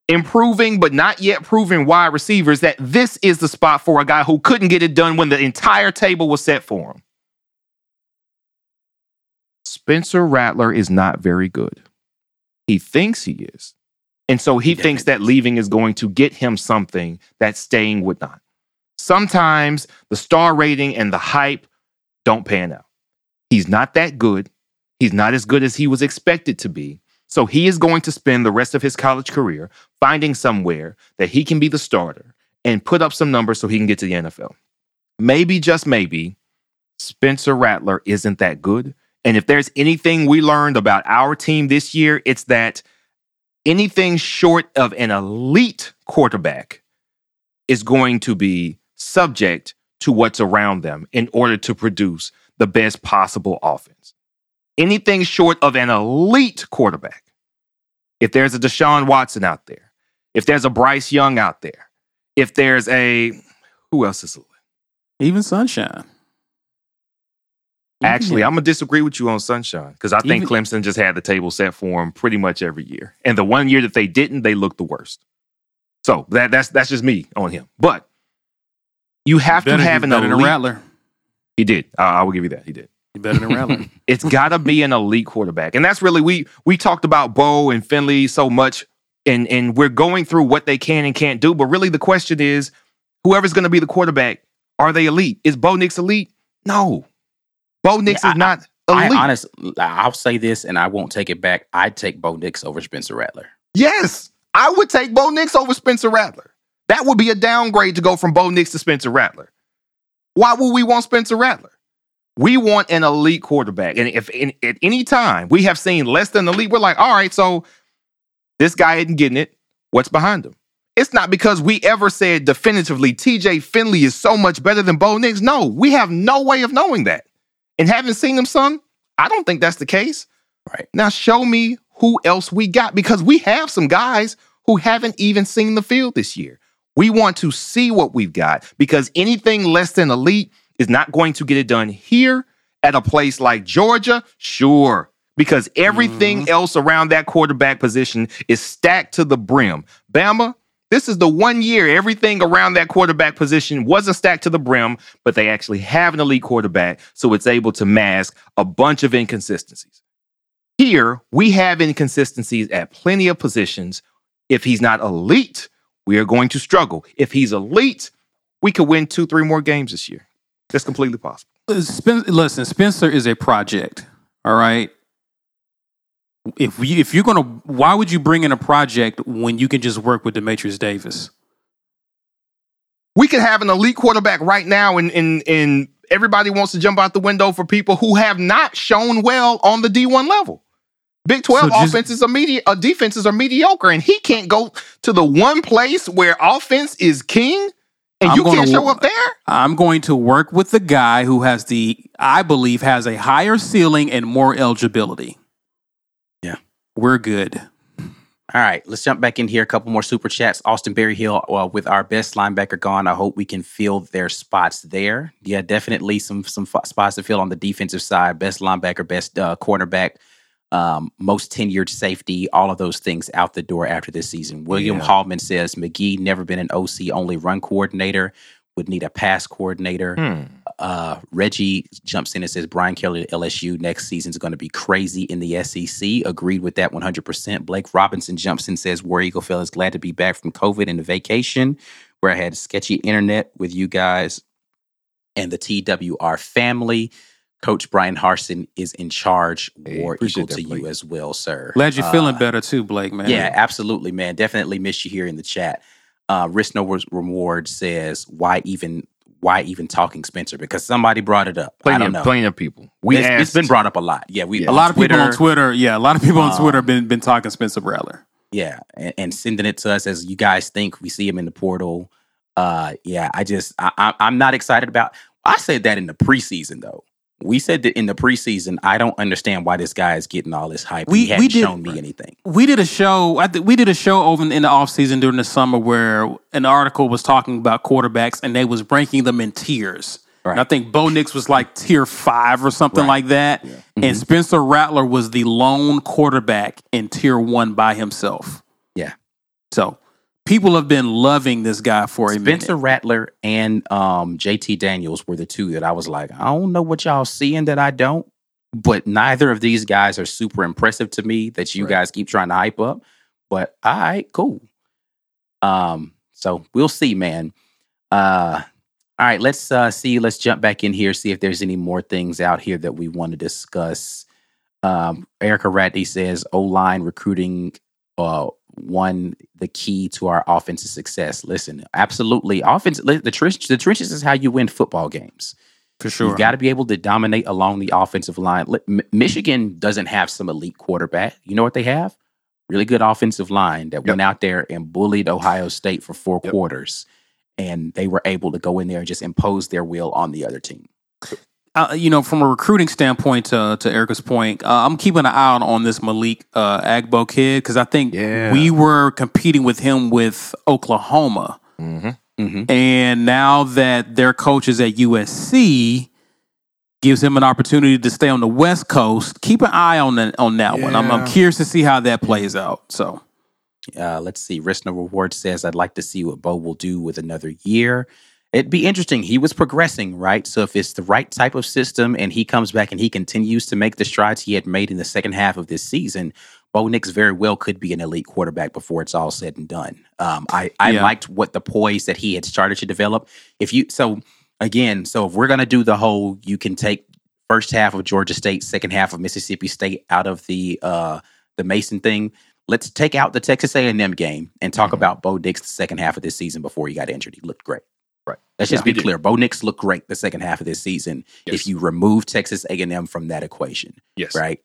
improving but not yet proven wide receivers, that this is the spot for a guy who couldn't get it done when the entire table was set for him? Spencer Rattler is not very good. He thinks he is. And so he, He thinks that leaving is going to get him something that staying would not. Sometimes the star rating and the hype don't pan out. He's not that good. He's not as good as he was expected to be. So he is going to spend the rest of his college career finding somewhere that he can be the starter and put up some numbers so he can get to the NFL. Maybe, just maybe, Spencer Rattler isn't that good. And if there's anything we learned about our team this year, it's that anything short of an elite quarterback is going to be subject to what's around them in order to produce the best possible offense. Anything short of an elite quarterback, if there's a Deshaun Watson out there, if there's a Bryce Young out there, if there's a who else is Even Sunshine. Actually, I'm gonna disagree with you on Sunshine because I think Even- Clemson just had the table set for him pretty much every year, and the one year that they didn't, they looked the worst. So that that's that's just me on him. But you have to have an elite. Rattler. He did. I, I will give you that. He did. He's better than Rattler. <laughs> It's got to be an elite quarterback, and that's really we we talked about Bo and Finley so much, and and we're going through what they can and can't do. But really, the question is, whoever's going to be the quarterback, are they elite? Is Bo Nix elite? No, Bo Nix Yeah, is not elite. I honest, I'll say this, and I won't take it back. I'd take Bo Nix over Spencer Rattler. Yes, I would take Bo Nix over Spencer Rattler. That would be a downgrade to go from Bo Nix to Spencer Rattler. Why would we want Spencer Rattler? We want an elite quarterback. And if in, at any time we have seen less than elite, we're like, all right, so this guy isn't getting it. What's behind him? It's not because we ever said definitively TJ Finley is so much better than Bo Nix. No, we have no way of knowing that. And having seen him, son, I don't think that's the case. Right. Now show me who else we got because we have some guys who haven't even seen the field this year. We want to see what we've got because anything less than elite is not going to get it done here at a place like Georgia. Sure. Because everything mm-hmm. else around that quarterback position is stacked to the brim. Bama, this is the one year everything around that quarterback position wasn't stacked to the brim, but they actually have an elite quarterback, so it's able to mask a bunch of inconsistencies. Here, we have inconsistencies at plenty of positions. If he's not elite, we are going to struggle. If he's elite, we could win two, three more games this year. That's completely possible. Listen, Spencer is a project. All right. If you if you're gonna, why would you bring in a project when you can just work with Demetrius Davis? We could have an elite quarterback right now, and and and everybody wants to jump out the window for people who have not shown well on the D1 level. Big 12 So just- offenses are medi- uh, defenses are mediocre, and he can't go to the one place where offense is king, and I'm you gonna can't show up there. I'm going to work with the guy who has the, I believe, has a higher ceiling and more eligibility. Yeah. we're good. All right, let's jump back in here. A couple more super chats. Austin Berryhill, well, with our best linebacker gone, I hope we can fill their spots there. Yeah, definitely some some f- spots to fill on the defensive side. Best linebacker, best uh, cornerback, um, most tenured safety. All of those things out the door after this season. William Yeah. Hallman says McGee never been an OC, only run coordinator. Would need a pass coordinator. Hmm. Uh, Reggie jumps in and says Brian Kelly at LSU next season is going to be crazy in the SEC. Agreed with that 100%. Blake Robinson jumps in and says War Eagle fellas glad to be back from COVID and the vacation where I had sketchy internet with you guys and the TWR family. Coach Bryan Harsin is in charge. Hey, War appreciate Eagle to Blake. you as well, sir. Glad you're Uh, feeling better too, Blake. Man. yeah, absolutely, man. Definitely miss you here in the chat. Uh, Risk No Reward says, why even why even talking Spencer? Because somebody brought it up. I Plenty don't of, know. plenty of people. We it's, asked, it's been brought up a lot. Yeah, we Yeah. A lot of people on Twitter, yeah, a lot of people on Um, Twitter have been been talking Spencer Rattler. Yeah, and, and sending it to us as you guys think we see him in the portal. Uh, yeah, I just I, I, I'm not excited about. I said that in the preseason though. We said that in the preseason. I don't understand why this guy is getting all this hype. We- he hadn't we did- shown me anything. We did a show. I th- we did a show over in the off season during the summer where an article was talking about quarterbacks and they was ranking them in tiers. Right. And I think Bo Nix was like tier five or something Right. like that, Mm-hmm. and Spencer Rattler was the lone quarterback in tier one by himself. Yeah. So people have been loving this guy for a Spencer minute. Rattler and um, JT Daniels were the two that I was like, I don't know what y'all seeing that I don't, but neither of these guys are super impressive to me that you Right. guys keep trying to hype up. But all right, cool. Um, so we'll see, man. Uh, all right, let's uh, see. Let's jump back in here, see if there's any more things out here that we want to discuss. Um, Erica Ratney says O line recruiting uh, one the key to our offensive success. Listen, absolutely, offense. The trench, the trenches is how you win football games. for sure. You've got to be able to dominate along the offensive line. Li- Michigan doesn't have some elite quarterback. You know what they have? Really good offensive line that went out there and bullied Ohio State for four Yep. quarters, and they were able to go in there and just impose their will on the other team. Uh, you know, from a recruiting standpoint, to to Erica's point, uh, I'm keeping an eye out on this Malik uh, Agbo kid because I think Yeah. we were competing with him with Oklahoma, Mhm. Mm-hmm. and now that their coach is at USC, gives him an opportunity to stay on the West Coast. Keep an eye on that on that one. I'm, I'm curious to see how that plays out. So Uh, let's see. Risk Risner Reward says, I'd like to see what Bo will do with another year. It'd be interesting. He was progressing, right? So if it's the right type of system and he comes back and he continues to make the strides he had made in the second half of this season, Bo Nix very well could be an elite quarterback before it's all said and done. Um, I, I Yeah. liked what the poise that he had started to develop. If you so again, so if we're gonna do the whole you can take first half of Georgia State, second half of Mississippi State out of the uh the Mason thing, let's take out the Texas A&M game and talk Mhm. about Bo Nix the second half of this season before he got injured. He looked great. Right. Let's just Yeah, he be clear. Bo Nix looked great the second half of this season. Yes. If you remove Texas A&M from that equation, Yes. right?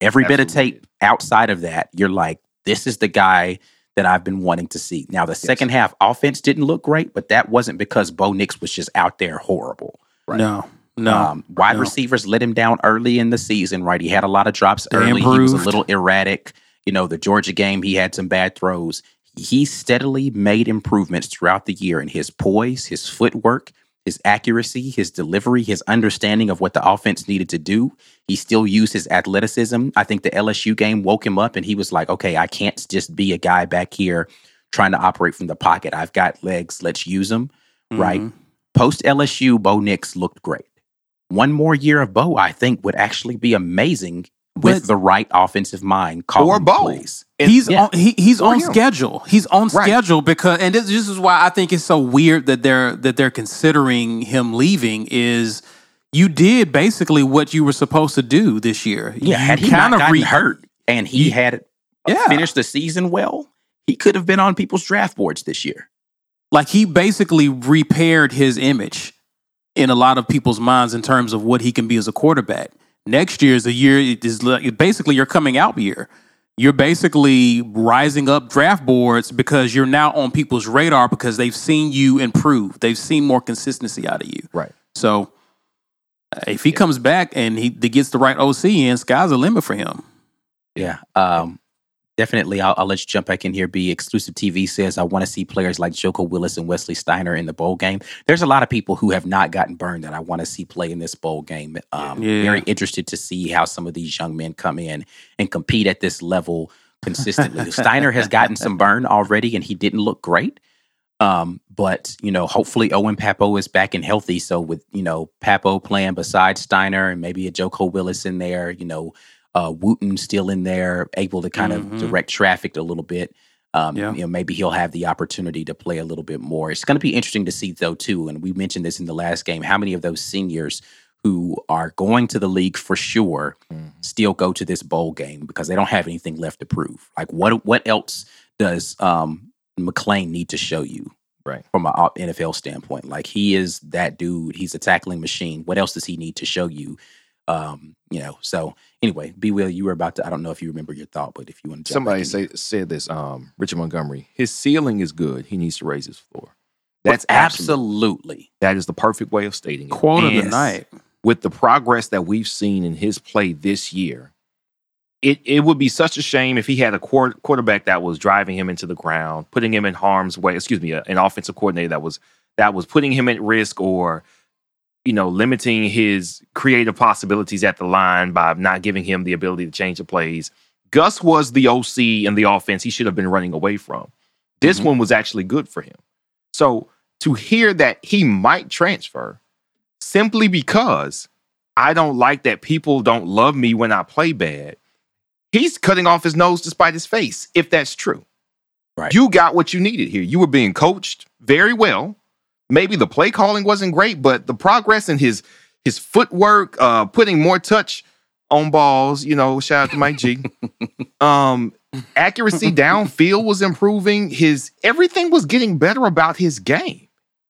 Every bit of tape outside of that, you're like, this is the guy that I've been wanting to see. Now, the second half offense didn't look great, but that wasn't because Bo Nix was just out there horrible. Right. no, no, Um, wide no. receivers let him down early in the season, right? He had a lot of drops They early. He was a little erratic. You know, the Georgia game, he had some bad throws. He steadily made improvements throughout the year in his poise, his footwork, his accuracy, his delivery, his understanding of what the offense needed to do. He still used his athleticism. I think the LSU game woke him up and he was like, okay, I can't just be a guy back here trying to operate from the pocket. I've got legs. Let's use them, right? Mhm. Post LSU, Bo Nix looked great. One more year of Bo, I think, would actually be amazing with But- the right offensive mind calling Or Bo. plays. And- he's yeah. on he, he's Or on him. schedule. He's on Right. schedule because and this, this is why I think it's so weird that they're that they're considering him leaving is you did basically what you were supposed to do this year. Yeah, you had he kind of re- hurt and he You- had Yeah. finished the season well, he could have been on people's draft boards this year. like he basically repaired his image in a lot of people's minds in terms of what he can be as a quarterback. Next year is a year it is like- basically your coming out year. You're basically rising up draft boards because you're now on people's radar because they've seen you improve. They've seen more consistency out of you. Right. So uh, if he comes back and he, he gets the right OC in, sky's the limit for him. Yeah. Um, definitely. I'll, I'll let you jump back in here. Be exclusive TV says I want to see players like Joko Willis and Wesley Steiner in the bowl game. There's a lot of people who have not gotten burned that I want to see play in this bowl game. Um, Yeah. Very interested to see how some of these young men come in and compete at this level consistently. <laughs> Steiner has gotten some burn already, and he didn't look great. Um, but you know, hopefully Owen Pappoe is back and healthy. So with you know Pappoe playing beside Steiner and maybe a Joko Willis in there, you know, uh, Wooten still in there, able to kind Mhm. of direct traffic a little bit. Um, Yeah. you know, maybe he'll have the opportunity to play a little bit more. It's going to be interesting to see though too. And we mentioned this in the last game. How many of those seniors who are going to the league for sure Mhm. still go to this bowl game because they don't have anything left to prove? Like what what else does um, McClain need to show you? Right. From an NFL standpoint, like he is that dude. He's a tackling machine. What else does he need to show you? Um, you know. So anyway, B Will, you were about to. I don't know if you remember your thought, but if you want to, somebody say said this. Um, Richard Montgomery. His ceiling is good. He needs to raise his floor. That's absolutely. That is the perfect way of stating it. Quote of the night. With the progress that we've seen in his play this year, it, it would be such a shame if he had a quarterback that was driving him into the ground, putting him in harm's way. Excuse me, an offensive coordinator that was that was putting him at risk or you know limiting his creative possibilities at the line by not giving him the ability to change the plays. Gus was the OC in the offense he should have been running away from. This mm-hmm. one was actually good for him. So to hear that he might transfer simply because I don't like that people don't love me when I play bad he's cutting off his nose despite his face, if that's true. Right. You got what you needed here. You were being coached very well. Maybe the play calling wasn't great, but the progress in his his footwork, uh, putting more touch on balls, you know, shout out to Mike G. <laughs> um, accuracy downfield was improving. His everything was getting better about his game.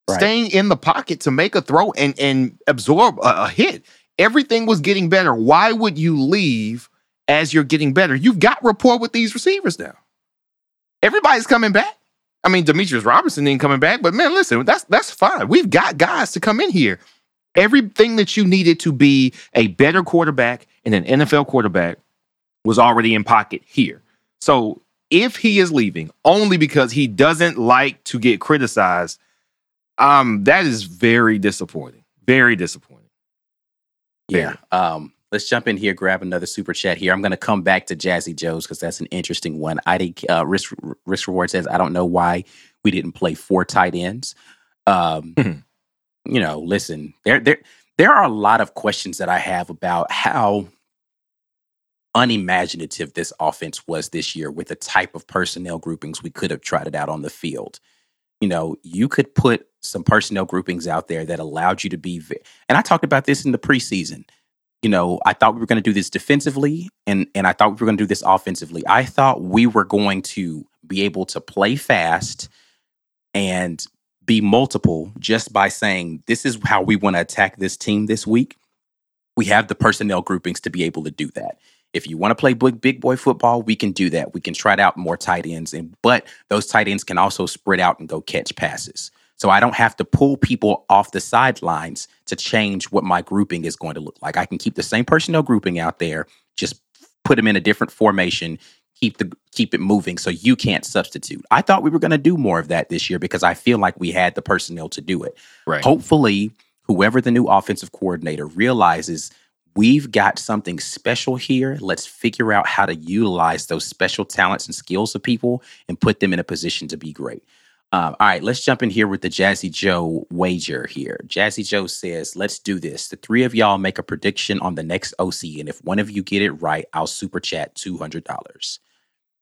Right. Staying in the pocket to make a throw and and absorb a, a hit. Everything was getting better. Why would you leave as you're getting better. You've got rapport with these receivers now. Everybody's coming back. I mean, Demetris Robertson ain't coming back, but man, listen, that's that's fine. We've got guys to come in here. Everything that you needed to be a better quarterback and an NFL quarterback was already in pocket here. So if he is leaving only because he doesn't like to get criticized, um, that is very disappointing. Very disappointing. Yeah. Um, Let's jump in here, grab another super chat here. I'm going to come back to Jazzy Joe's because that's an interesting one. I uh, risk risk reward says I don't know why we didn't play four tight ends. Um, mm-hmm. You know, listen, there there there are a lot of questions that I have about how unimaginative this offense was this year with the type of personnel groupings we could have tried it out on the field. You know, you could put some personnel groupings out there that allowed you to be, and I talked about this in the preseason you know, I thought we were going to do this defensively and and I thought we were going to do this offensively. I thought we were going to be able to play fast and be multiple just by saying this is how we want to attack this team this week. We have the personnel groupings to be able to do that. If you want to play big, big boy football, we can do that. We can try out more tight ends, and but those tight ends can also spread out and go catch passes. So I don't have to pull people off the sidelines to change what my grouping is going to look like. I can keep the same personnel grouping out there, just put them in a different formation, keep the keep it moving so you can't substitute. I thought we were going to do more of that this year because I feel like we had the personnel to do it. Right. Hopefully, whoever the new offensive coordinator realizes we've got something special here. Let's figure out how to utilize those special talents and skills of people and put them in a position to be great. Um, all right, let's jump in here with the Jazzy Joe wager here. Jazzy Joe says, let's do this. The three of y'all make a prediction on the next OC, and if one of you get it right, I'll super chat $200.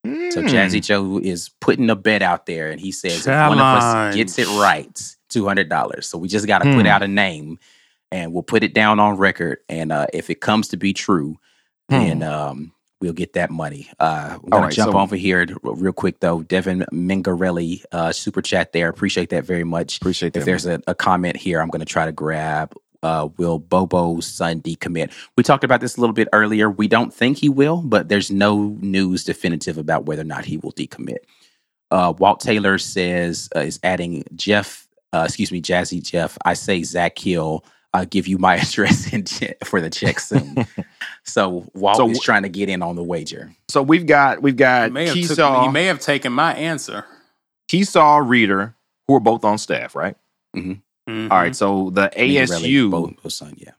Mm. So Jazzy hmm. Joe is putting a bet out there, and he says, Challenge. if one of us gets it right, $200. So we just got to put hmm. out a name, and we'll put it down on record. And uh, if it comes to be true, hmm. then um, we'll get that money. Uh, we're gonna right, jump so, over here real quick though. Devin Mingarelli, uh, super chat there. Appreciate that very much. Appreciate that. If there's a, a, comment here, I'm gonna try to grab. Uh, will Bobo's son decommit? We talked about this a little bit earlier. We don't think he will, but there's no news definitive about whether or not he will decommit. Uh, Walt Taylor says uh, is adding Jeff, uh, excuse me, Jazzy Jeff. I say Zak Hill I'll give you my <laughs> address for the check soon. <laughs> so Walt so, is trying to get in on the wager. So we've got we've got may Kiesau. Took, may have taken my answer. Kiesau Reeder, who are both on staff, right? Mm-hmm. Mm-hmm. All right. So the ASU, both, both son, yeah.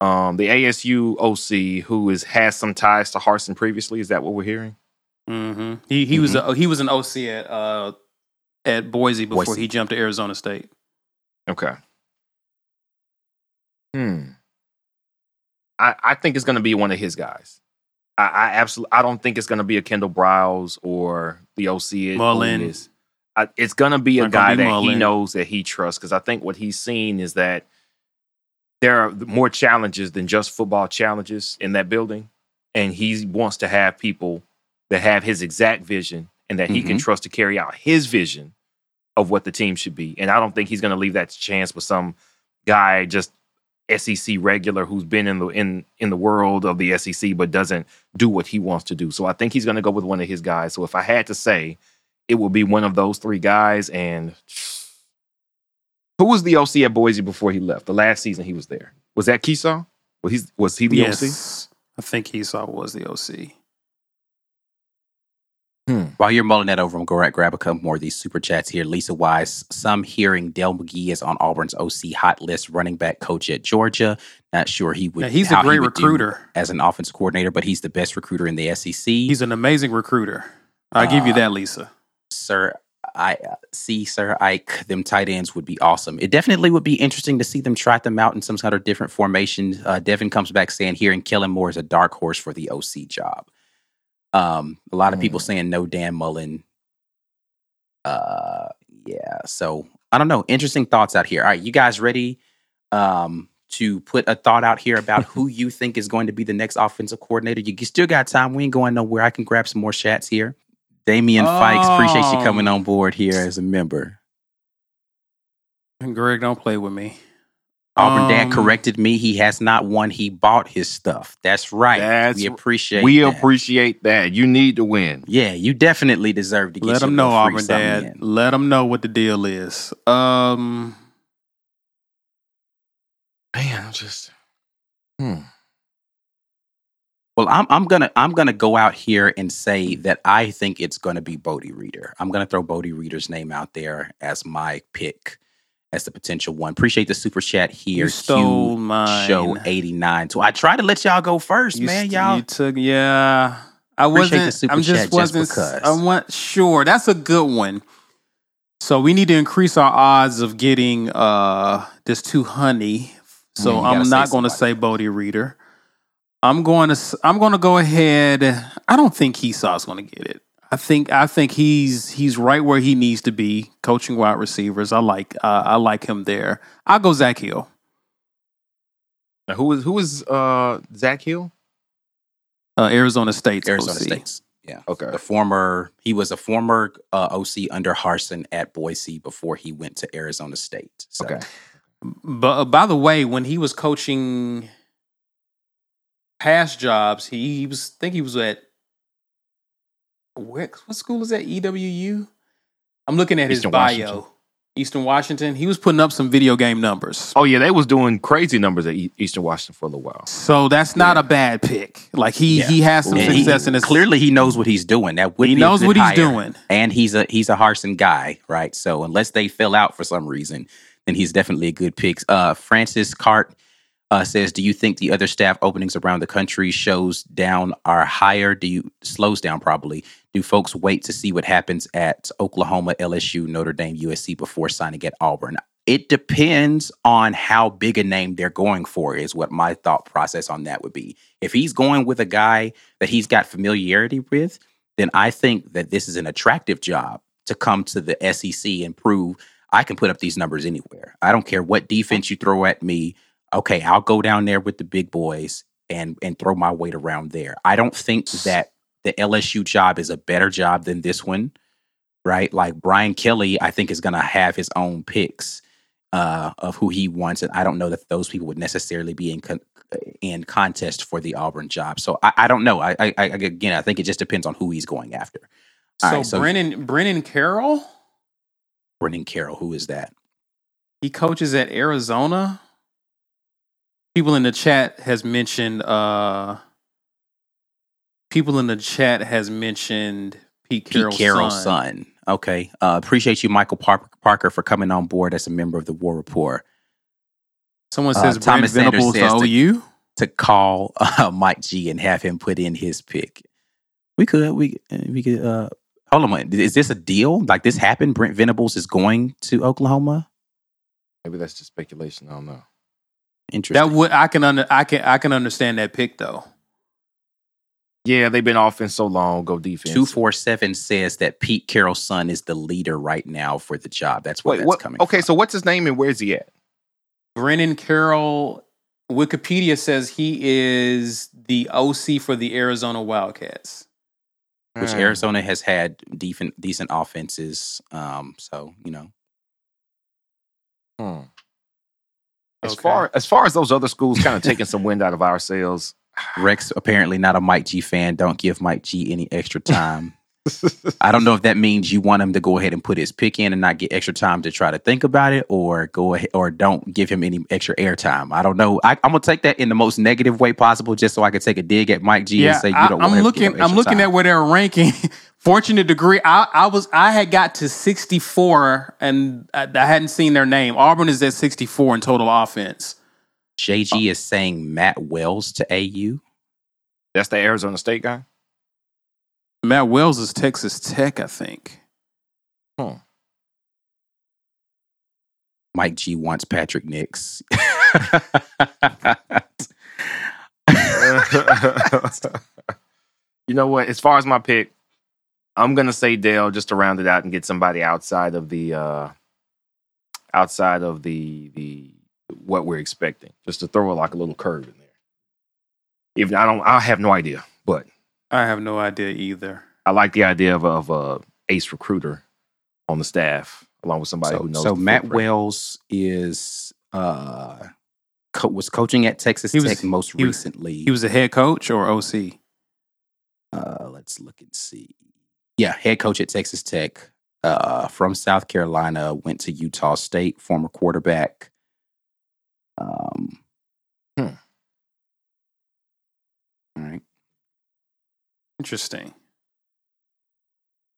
Um, the ASU OC who is has some ties to Harsin previously. Is that what we're hearing? Mm-hmm. He he was mm-hmm. a, he was an OC at uh at Boise before Boise. he jumped to Arizona State. Okay. Hmm. I, I think it's going to be one of his guys. I, I absolutely. I don't think it's going to be a Kendall Briles or the OC. Mullen. I, it's going to be a guy be that Mullen. he knows that he trusts because I think what he's seen is that there are more challenges than just football challenges in that building, and he wants to have people that have his exact vision and that he mm-hmm. can trust to carry out his vision of what the team should be. And I don't think he's going to leave that chance with some guy just SEC regular who's been in the in in the world of the SEC but doesn't do what he wants to do. So I think he's going to go with one of his guys. So if I had to say, it would be one of those three guys. And <sighs> who was the OC at Boise before he left? The last season he was there was that Kiesau. Was he was he the OC? I think Esau was the OC. While you're mulling that over, I'm going to grab a couple more of these super chats here. Lisa Wise, some hearing Dell McGee is on Auburn's OC hot list, running back coach at Georgia. Not sure he would. Yeah, he's a great recruiter. as an offense coordinator, but he's the best recruiter in the SEC. He's an amazing recruiter. I give you Uh, that, Lisa. sir, I uh, see, sir Ike. Them tight ends would be awesome. It definitely would be interesting to see them try them out in some sort of different formation. Uh, Devin comes back saying here, and Kellen Moore is a dark horse for the OC job. Um, a lot of people saying no Dan Mullen. Uh, yeah. So I don't know. Interesting thoughts out here. All right, you guys ready? Um, to put a thought out here about who <laughs> you think is going to be the next offensive coordinator. You still got time. We ain't going nowhere. I can grab some more chats here. Damian Fikes, appreciate you coming Um, on board here as a member. And Greg, don't play with me. Auburn Dad Um, corrected me. He has not won. He bought his stuff. That's right. That's- we appreciate we that. appreciate that. You need to win. Yeah, you definitely deserve to get Let them know, little Auburn Dad. in. Let them know what the deal is. Um, Man, I'm just. Hmm. Well, I'm I'm gonna I'm gonna go out here and say that I think it's gonna be Bodie Reeder. I'm gonna throw Bodie Reeder's name out there as my pick as the potential one. Appreciate the super chat here. you stole Q mine. Show 89. So I try to let y'all go first, You, man. st- Y'all you took yeah. I wasn't. I'm just just wasn't. because. I want sure. That's a good one. So we need to increase our odds of getting uh this two honey. So Mm, I'm not going to say Bodie Reeder. I'm going to. I'm going to go ahead. I don't think Kiesau's going to get it. I think. I think he's he's right where he needs to be, coaching wide receivers. I like. Uh, I like him there. I'll go Zak Hill. Now, who is who is uh Zak Hill? Uh, Arizona State. Arizona OC. State's. Yeah. Okay. The former he was a former uh, OC under Harsin at Boise before he went to Arizona State. So Okay. But uh, by the way, when he was coaching past jobs, he, he was I think he was at where, what school is that? EWU. I'm looking at his Eastern bio. Washington. Eastern Washington. He was putting up some video game numbers. Oh yeah, they was doing crazy numbers at E- Eastern Washington for a little while. So that's not a bad pick. Like he Yeah. he has some And he- success in his clearly he knows what he's doing. That would He knows good what he's doing. and he's a he's a Harsin guy, right? So unless they fill out for some reason, then he's definitely a good pick. Uh, Francis Cart uh, says, "Do you think the other staff openings around the country shows down are higher? Do you slows down probably? Do folks wait to see what happens at Oklahoma, LSU, Notre Dame, USC before signing at Auburn?" It depends on how big a name they're going for. Is what my thought process on that would be. If he's going with a guy that he's got familiarity with, then I think that this is an attractive job to come to the SEC and prove I can put up these numbers anywhere. I don't care what defense you throw at me. Okay, I'll go down there with the big boys and and throw my weight around there. I don't think that the LSU job is a better job than this one, right? Like Brian Kelly, I think is going to have his own picks uh, of who he wants, and I don't know that those people would necessarily be in con- in contest for the Auburn job. So I, I don't know. I, I, I again, I think it just depends on who he's going after. All so, right, so- Brennan Brennan Carroll, Brennan Carroll, who is that? he coaches at Arizona. People in the chat has mentioned uh people in the chat has mentioned Pete Pete Carroll's, Carroll's son. son. Okay. Uh, appreciate you, Michael Parker, for coming on board as a member of the War Report. Someone Uh, says Thomas Brent Venables to says to- OU. To call uh, Mike G and have him put in his pick. We could. We we could. Uh, hold on. a minute. Is this a deal? Like this happened? Brent Venables is going to Oklahoma. Maybe that's just speculation. I don't know. Interesting. That would I can under I can I can understand that pick though. Yeah, they've been offense so long. Go defense. Two four seven says that Pete Carroll's son is the leader right now for the job. That's where Wait, that's what? coming. Okay, from. so what's his name and where's he at? Brennan Carroll Wikipedia says he is the OC for the Arizona Wildcats. which Mm. Arizona has had decent decent offenses. Um, so you know, Hmm. As Okay. far as far as those other schools kind of <laughs> taking some wind out of our sails, Rex apparently not a Mike G fan. Don't give Mike G any extra time. I don't know if that means you want him to go ahead and put his pick in and not get extra time to try to think about it, or go ahead or don't give him any extra airtime. I don't know. I, I'm gonna take that in the most negative way possible, just so I can take a dig at Mike G Yeah, and say you I, don't. want am looking. I'm looking time. at where they're ranking. <laughs> Fortunate degree. I, I was. I had got to 64, and I, I hadn't seen their name. Auburn is at 64 in total offense. JG is saying Matt Wells to AU. that's the Arizona State guy. Matt Wells is Texas Tech, I think. Huh. Mike G wants Patrick Nix. <laughs> you know what? As far as my pick, I'm gonna say Dell just to round it out and get somebody outside of the uh outside of the the what we're expecting, just to throw like a little curve in there. If I don't, I have no idea, but I have no idea either. I like the idea of a, of a ace recruiter on the staff, along with somebody so, who knows. so the Matt footprint. Wells is uh co- was coaching at Texas He was- Tech most he was- recently. He was a head coach or OC. uh let's look and see. Yeah, head coach at Texas Tech. Uh from South Carolina, went to Utah State, former quarterback. Um Hmm. All right. Interesting.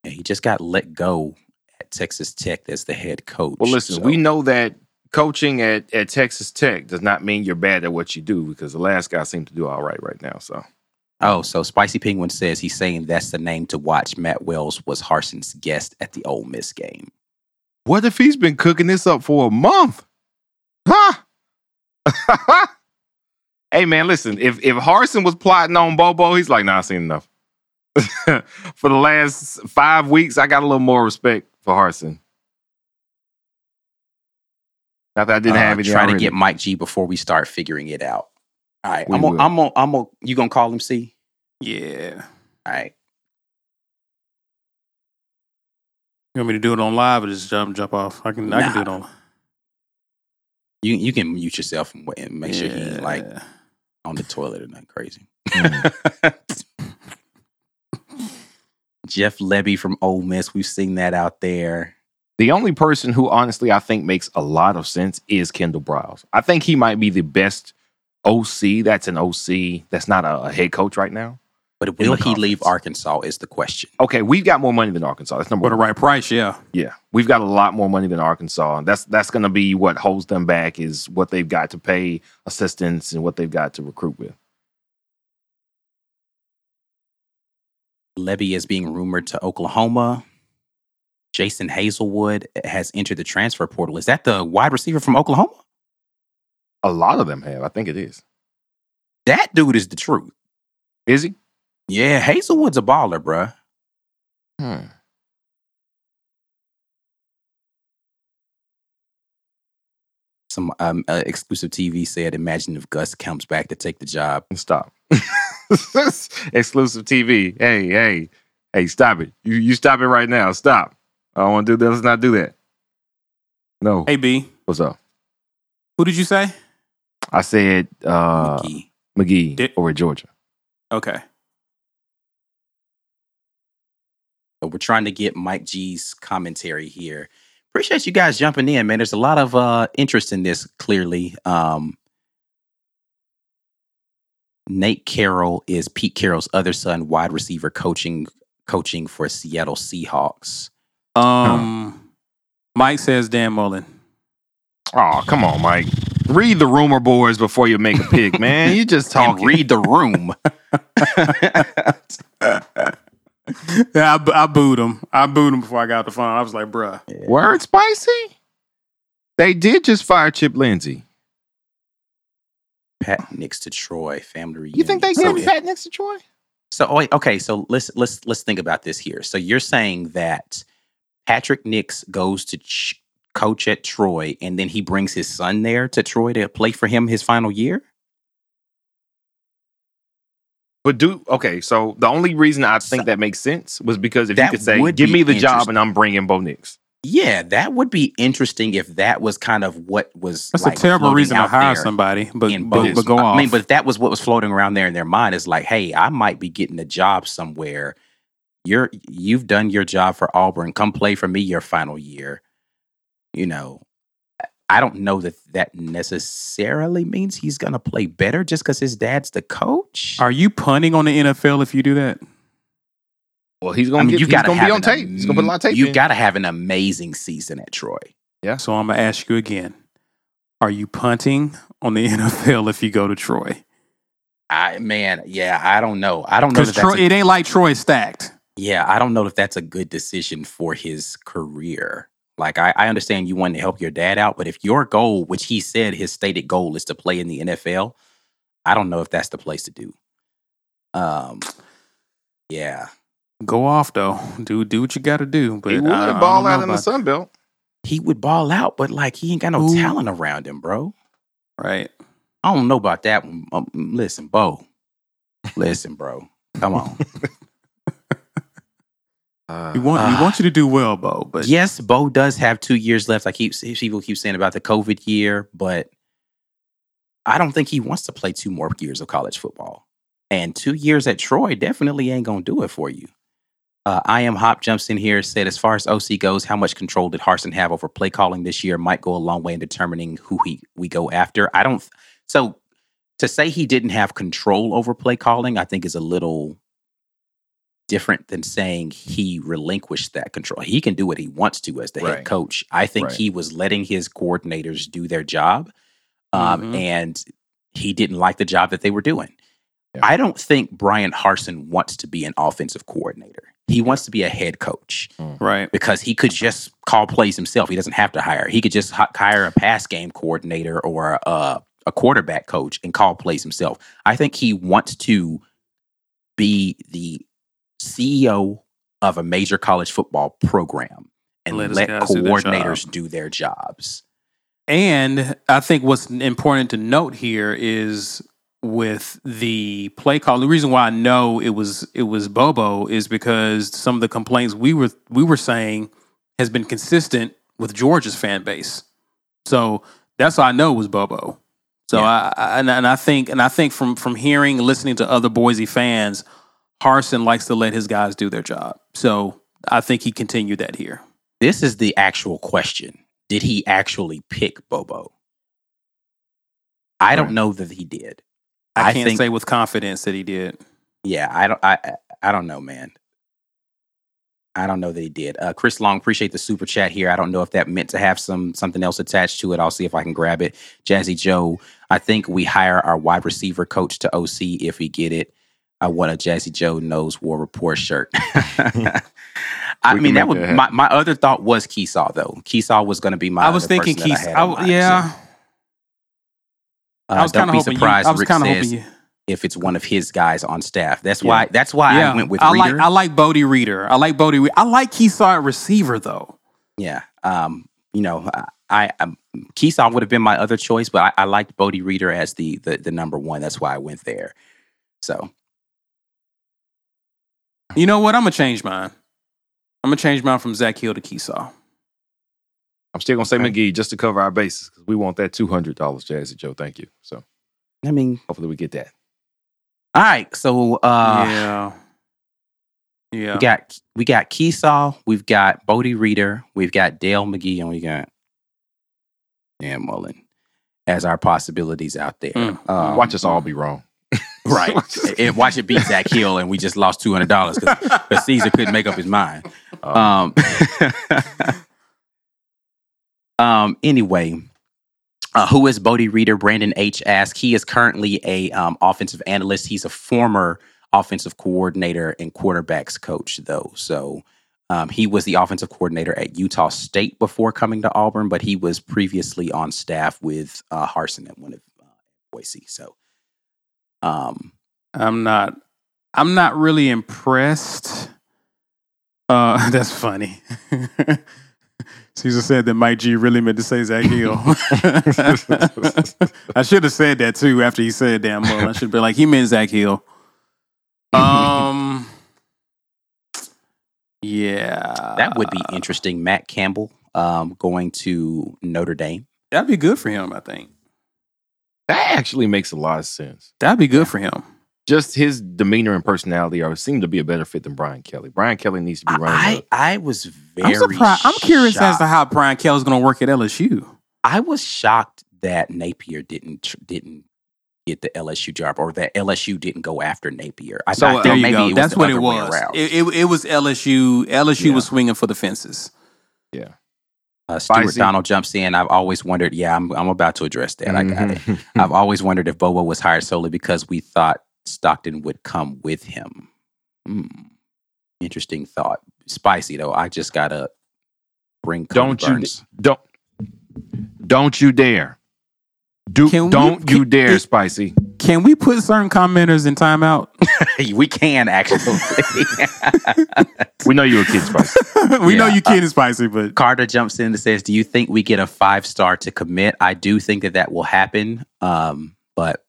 Yeah, he just got let go at Texas Tech as the head coach. Well, listen, so- we know that coaching at, at Texas Tech does not mean you're bad at what you do because the last guy seemed to do all right right now. So Oh, so Spicy Penguin says he's saying that's the name to watch. Matt Wells was Harsin's guest at the Ole Miss game. what if he's been cooking this up for a month? Huh? <laughs> hey man, listen, if if Harsin was plotting on Bobo, he's like, nah, I seen enough. <laughs> for the last five weeks, I got a little more respect for Harsin. Not that I didn't Uh, have any try to get Mike G before we start figuring it out. All right, We I'm gonna. I'm gonna, I'm gonna, you gonna call him C? Yeah. All right, You want me to do it on live or just jump jump off? I can I can do it Nah. on. You you can mute yourself and, wait and make sure he ain't like on the toilet or nothing crazy. Mm. <laughs> Jeff Lebby from Ole Miss, we've seen that out there. The only person who honestly I think makes a lot of sense is Kendal Briles. I think he might be the best OC that's an OC that's not a, a head coach right now. But will the he leave. Arkansas? Is the question. Okay, we've got more money than Arkansas. That's number For the one. right price, yeah. Yeah, we've got a lot more money than Arkansas. That's that's going to be what holds them back is what they've got to pay assistants and what they've got to recruit with. Lebby is being rumored to Oklahoma. Jadon Haselwood has entered the transfer portal. Is that the wide receiver from Oklahoma? A lot of them have. I think it is. That dude is the truth. Is he? Yeah, Haselwood's a baller, bruh. Hmm. Some um, uh, exclusive TV said, "Imagine if Gus comes back to take the job." Stop. <laughs> Exclusive TV. Hey, hey, hey! Stop it! You you stop it right now! Stop! I don't want to do that. Let's not do that. No. Hey B, What's up? who did you say? I said uh, McGee. McGee Did- over at Georgia. Okay. We're trying to get Mike G's commentary here. Appreciate you guys jumping in, man. There's a lot of uh, interest in this. Clearly, um, Nate Carroll is Pete Carroll's other son, wide receiver, coaching coaching for Seattle Seahawks. Um, Mike says Dan Mullen. Oh, come on, Mike. Read the rumor boards before you make a pick, man. You just <laughs> talk. read the room. <laughs> <laughs> Yeah, I, I booed him. I booed him before I got the phone. I was like, bruh. Word spicy? They did just fire Chip Lindsey. Pat Nix to Troy family reunion. You think they So give Pat Nix to Troy? So oh, wait, okay, so let's let's let's think about this here. So you're saying that Patrick Nix goes to ch- coach at Troy, and then he brings his son there to Troy to play for him his final year. But do okay. So the only reason I think that makes sense was because if you could say, "Give me the job," and I'm bringing Bo Nix. Yeah, that would be interesting if that was kind of what was. That's like, a terrible reason to hire somebody, but in but, but go I mean, but if that was what was floating around there in their mind, is like, hey, I might be getting a job somewhere. You're you've done your job for Auburn. Come play for me your final year. You know, I don't know that that necessarily means he's going to play better just because his dad's the coach. are you punting on the NFL if you do that? Well, he's gonna mean, get, you he's got to be on an tape. He's gonna put a lot of tape. You in. got to have an amazing season at Troy. Yeah. So I'm gonna ask you again: Are you punting on the <laughs> NFL if you go to Troy? I man, yeah, I don't know. I don't know. Because That that's Troy, a- it ain't like Troy stacked. Yeah, I don't know if that's a good decision for his career. Like, I, I understand you want to help your dad out, but if your goal, which he said his stated goal is to play in the NFL, I don't know if that's the place to do. Um, yeah, Go off though, do do what you got to do. But he would I ball know out in the Sun Belt. he would ball out, but like he ain't got no Who- talent around him, bro. right? I don't know about that one. Um, listen, Bo. Listen, bro. Come on. <laughs> We want we Ah. want you to do well, Bo. But yes, Bo does have two years left. I keep people keep saying about the COVID year, but I don't think he wants to play two more years of college football. And two years at Troy definitely ain't gonna do it for you. Uh, I am Hop jumps in here said as far as OC goes, how much control did Harsin have over play calling this year might go a long way in determining who he we go after. I don't. So to say he didn't have control over play calling, I think is a little different than saying he relinquished that control. He can do what he wants to as the Right. head coach. I think Right. he was letting his coordinators do their job, um, Mhm. and he didn't like the job that they were doing. Yeah. I don't think Bryan Harsin wants to be an offensive coordinator. He wants to be a head coach right. because he could just call plays himself. He doesn't have to hire. He could just h- hire a pass game coordinator or a, a quarterback coach and call plays himself. I think he wants to be the CEO of a major college football program and Let let, guys do their coordinators do their jobs. And I think what's important to note here is with the play call. The reason why I know it was it was Bobo is because some of the complaints we were we were saying has been consistent with Georgia's fan base. So that's why I know it was Bobo. So I, I and, and I think and I think from from hearing listening to other Boise fans, Harsin likes to let his guys do their job. So I think he continued that here. This is the actual question. Did he actually pick Bobo? I don't know that he did. I, I can't think- say with confidence that he did. Yeah, I don't. I I don't know, man. I don't know that he did. Uh, Chris Long, appreciate the super chat here. I don't know if that meant to have some something else attached to it. I'll see if I can grab it. Jazzy Joe, I think we hire our wide receiver coach to OC if we get it. I want a Jazzy Joe knows war report shirt. <laughs> I mean, that make would that my, my other thought was Kiesau though. Kiesau was going to be my. I was other thinking person that I I in w- so, yeah, uh, I was kind of be hoping. You, surprised. I was kind of hoping you. if it's one of his guys on staff. That's Yeah. why. That's why yeah, I went with I Reeder. like I like Bodie Reeder. I like Bodie. Re- I like Kiesau at receiver though. Yeah. Um, you know, I, I um, would have been my other choice, but I, I liked Bodie Reeder as the, the the number one. That's why I went there. So You know what? I'm gonna change mine. I'm gonna change mine from Zak Hill to Kiesau. I'm still gonna say Okay. McGee just to cover our bases because we want that two hundred dollars, Jazzy Joe. Thank you. So I mean, hopefully we get that. all right. So uh, yeah, yeah. we got we got Kiesau, we've got Bodie Reeder, we've got Dell McGee, and we got Dan Mullen as our possibilities out there. Mm. Um, Watch us all be wrong. <laughs> right. <laughs> and watch it beat Zak Hill, and we just lost two hundred dollars because Caesar couldn't make up his mind. <laughs> Um, Um, um, anyway, uh, who is Bodie Reeder? Brandon H. asked. He is currently a um, offensive analyst. He's a former offensive coordinator and quarterbacks coach, though. So um, he was the offensive coordinator at Utah State before coming to Auburn, but he was previously on staff with uh, Harsin at one of uh, Boise. So, um, I'm not. I'm not really impressed. Uh, <laughs> that's funny. Caesar said that Mike G really meant to say Zak Hill. <laughs> I should have said that too after he said damn well. I should be like, he meant Zak Hill. Um. Yeah, That would be interesting. Matt Campbell um, going to Notre Dame. That'd be good for him. I think That actually makes a lot of sense. that'd be good for him. Just his demeanor and personality are seem to be a better fit than Brian Kelly. Brian Kelly needs to be running. I, the- I was very I'm surprised. I'm curious as to how Brian Kelly's going to work at LSU. I was shocked that Napier didn't didn't get the LSU job or that LSU didn't go after Napier. I So, thought uh, There you maybe go. it was That's what it was. It, it, it was LSU. LSU Yeah. was swinging for the fences. yeah. Uh, Stuart Donald jumps in. I've always wondered. Yeah, I'm I'm about to address that. I got it. Mhm. I've always wondered if Bobo was hired solely because we thought Stockton would come with him. Hmm. Interesting thought. Spicy though. I just gotta bring. Don't you Burns. don't don't you dare. Do, can don't you can- dare, it- Spicy. Can we put certain commenters in timeout? <laughs> we can actually. <laughs> We know you're a kid, Spicy. <laughs> we know Yeah. you kidding spicy, but Carter jumps in and says, "Do you think we get a five star to commit? I do think that that will happen. Um, but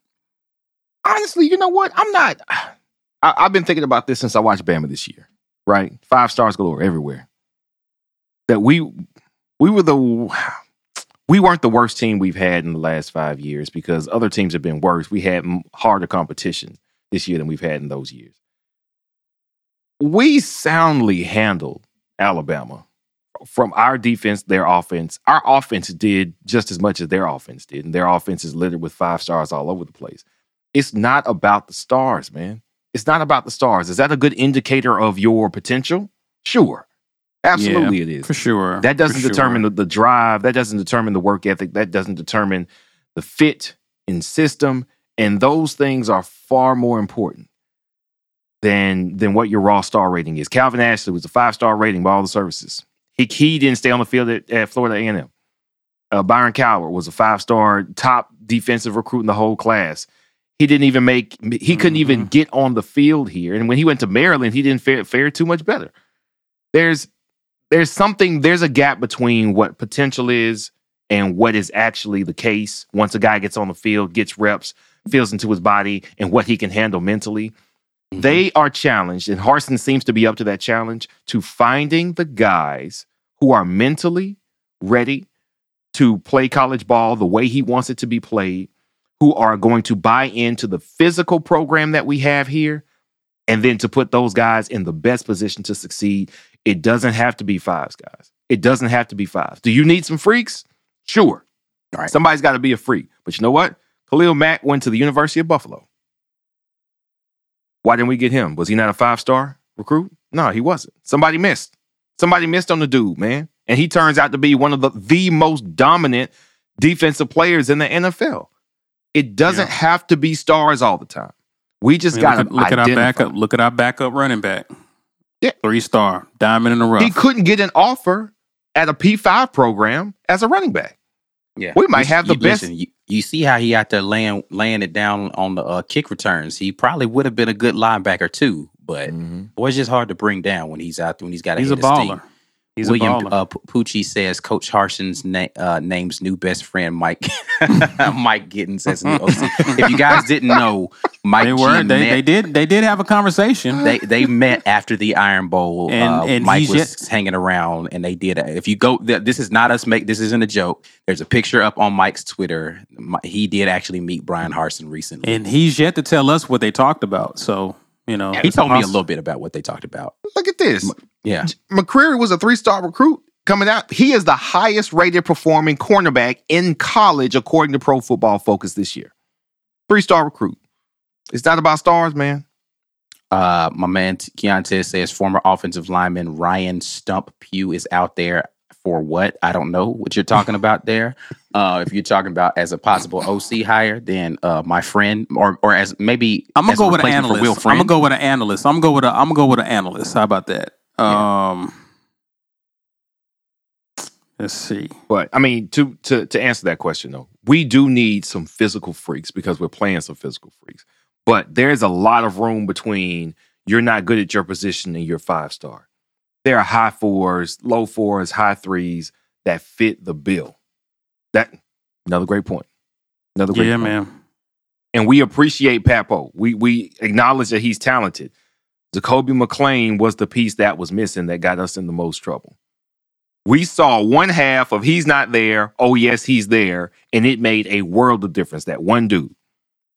Honestly, you know what? I'm not. <sighs> I, I've been thinking about this since I watched Bama this year. Right, five stars galore everywhere. That we we were the we weren't the worst team we've had in the last five years because other teams have been worse. We had harder competition this year than we've had in those years. We soundly handled Alabama from our defense, their offense. Our offense did just as much as their offense did, and their offense is littered with five stars all over the place. It's not about the stars, man. It's not about the stars. Is that a good indicator of your potential? Sure. Absolutely, it is. for sure. That doesn't For sure. determine the, the drive. That doesn't determine the work ethic. That doesn't determine the fit in system. And those things are far more important than than what your raw star rating is. Calvin Ashley was a five star rating by all the services. He, he didn't stay on the field at, at Florida A&M. Uh, Byron Cowart was a five star top defensive recruit in the whole class. He didn't even make. He couldn't even get on the field here. And when he went to Maryland, he didn't fare, fare too much better. There's there's something there's a gap between what potential is and what is actually the case. Once a guy gets on the field gets reps feels into his body and what he can handle mentally mm-hmm. they are challenged. And harsin seems to be up to that challenge to finding the guys who are mentally ready to play college ball the way he wants it to be played who are going to buy into the physical program that we have here and then to put those guys in the best position to succeed it doesn't have to be fives, guys. It doesn't have to be fives. Do you need some freaks? Sure. All right. Somebody's got to be a freak. But you know what? Khalil Mack went to the University of Buffalo. Why didn't we get him? Was he not a five star recruit? No, he wasn't. Somebody missed. Somebody missed on the dude, man. And he turns out to be one of the, the most dominant defensive players in the NFL. It doesn't Yeah. have to be stars all the time. We just I mean, got look, at, look at our backup. Look at our backup running back. Yeah. three star, diamond in the rough. He couldn't get an offer at a P5 program as a running back. yeah, We might You- have the you- best- listen, you, you see how he out there laying laying it down on the uh, kick returns. He probably would have been a good linebacker too, but boy, it's just hard to bring down when he's out there when he's got. He's a hit his baller. He's William uh, Pucci says Coach Harsin's na- uh, name's new best friend Mike <laughs> Mike Gittens as new OC. If you guys didn't know, Mike they were. They, met, they did. They did have a conversation. they they met after the Iron Bowl. And- uh, and Mike was yet- hanging around, and they did. If you go, th- this is not us. Make this isn't a joke. There's a picture up on Mike's Twitter. He did actually meet Bryan Harsin recently. and he's yet to tell us what they talked about. So you know, he it's told me a little bit about what they talked about. Look at this. Yeah, McCreary was a three star recruit coming out. He is the highest rated performing cornerback in college, according to Pro Football Focus this year. Three star recruit. It's not about stars, man. Uh, my man T- Keontae says former offensive lineman Ryan Stump Pugh is out there for what? I don't know what you're talking about there. Uh, if you're talking about as a possible OC hire, then uh, my friend, or or as maybe I'm gonna as a go with an analyst. I'm gonna go with an analyst. I'm gonna go with a. I'm gonna go with an analyst. How about that? Um, let's see. But I mean, to to to answer that question though, we do need some physical freaks because we're playing some physical freaks. But there's a lot of room between you're not good at your position and you're five star. There are high fours, low fours, high threes that fit the bill. That another great point. Another great Yeah, point. man. and we appreciate Pappoe. We we acknowledge that he's talented. Zakoby McClain was the piece that was missing that got us in the most trouble. We saw one half of he's not there. Oh yes, he's there, and it made a world of difference. That one dude,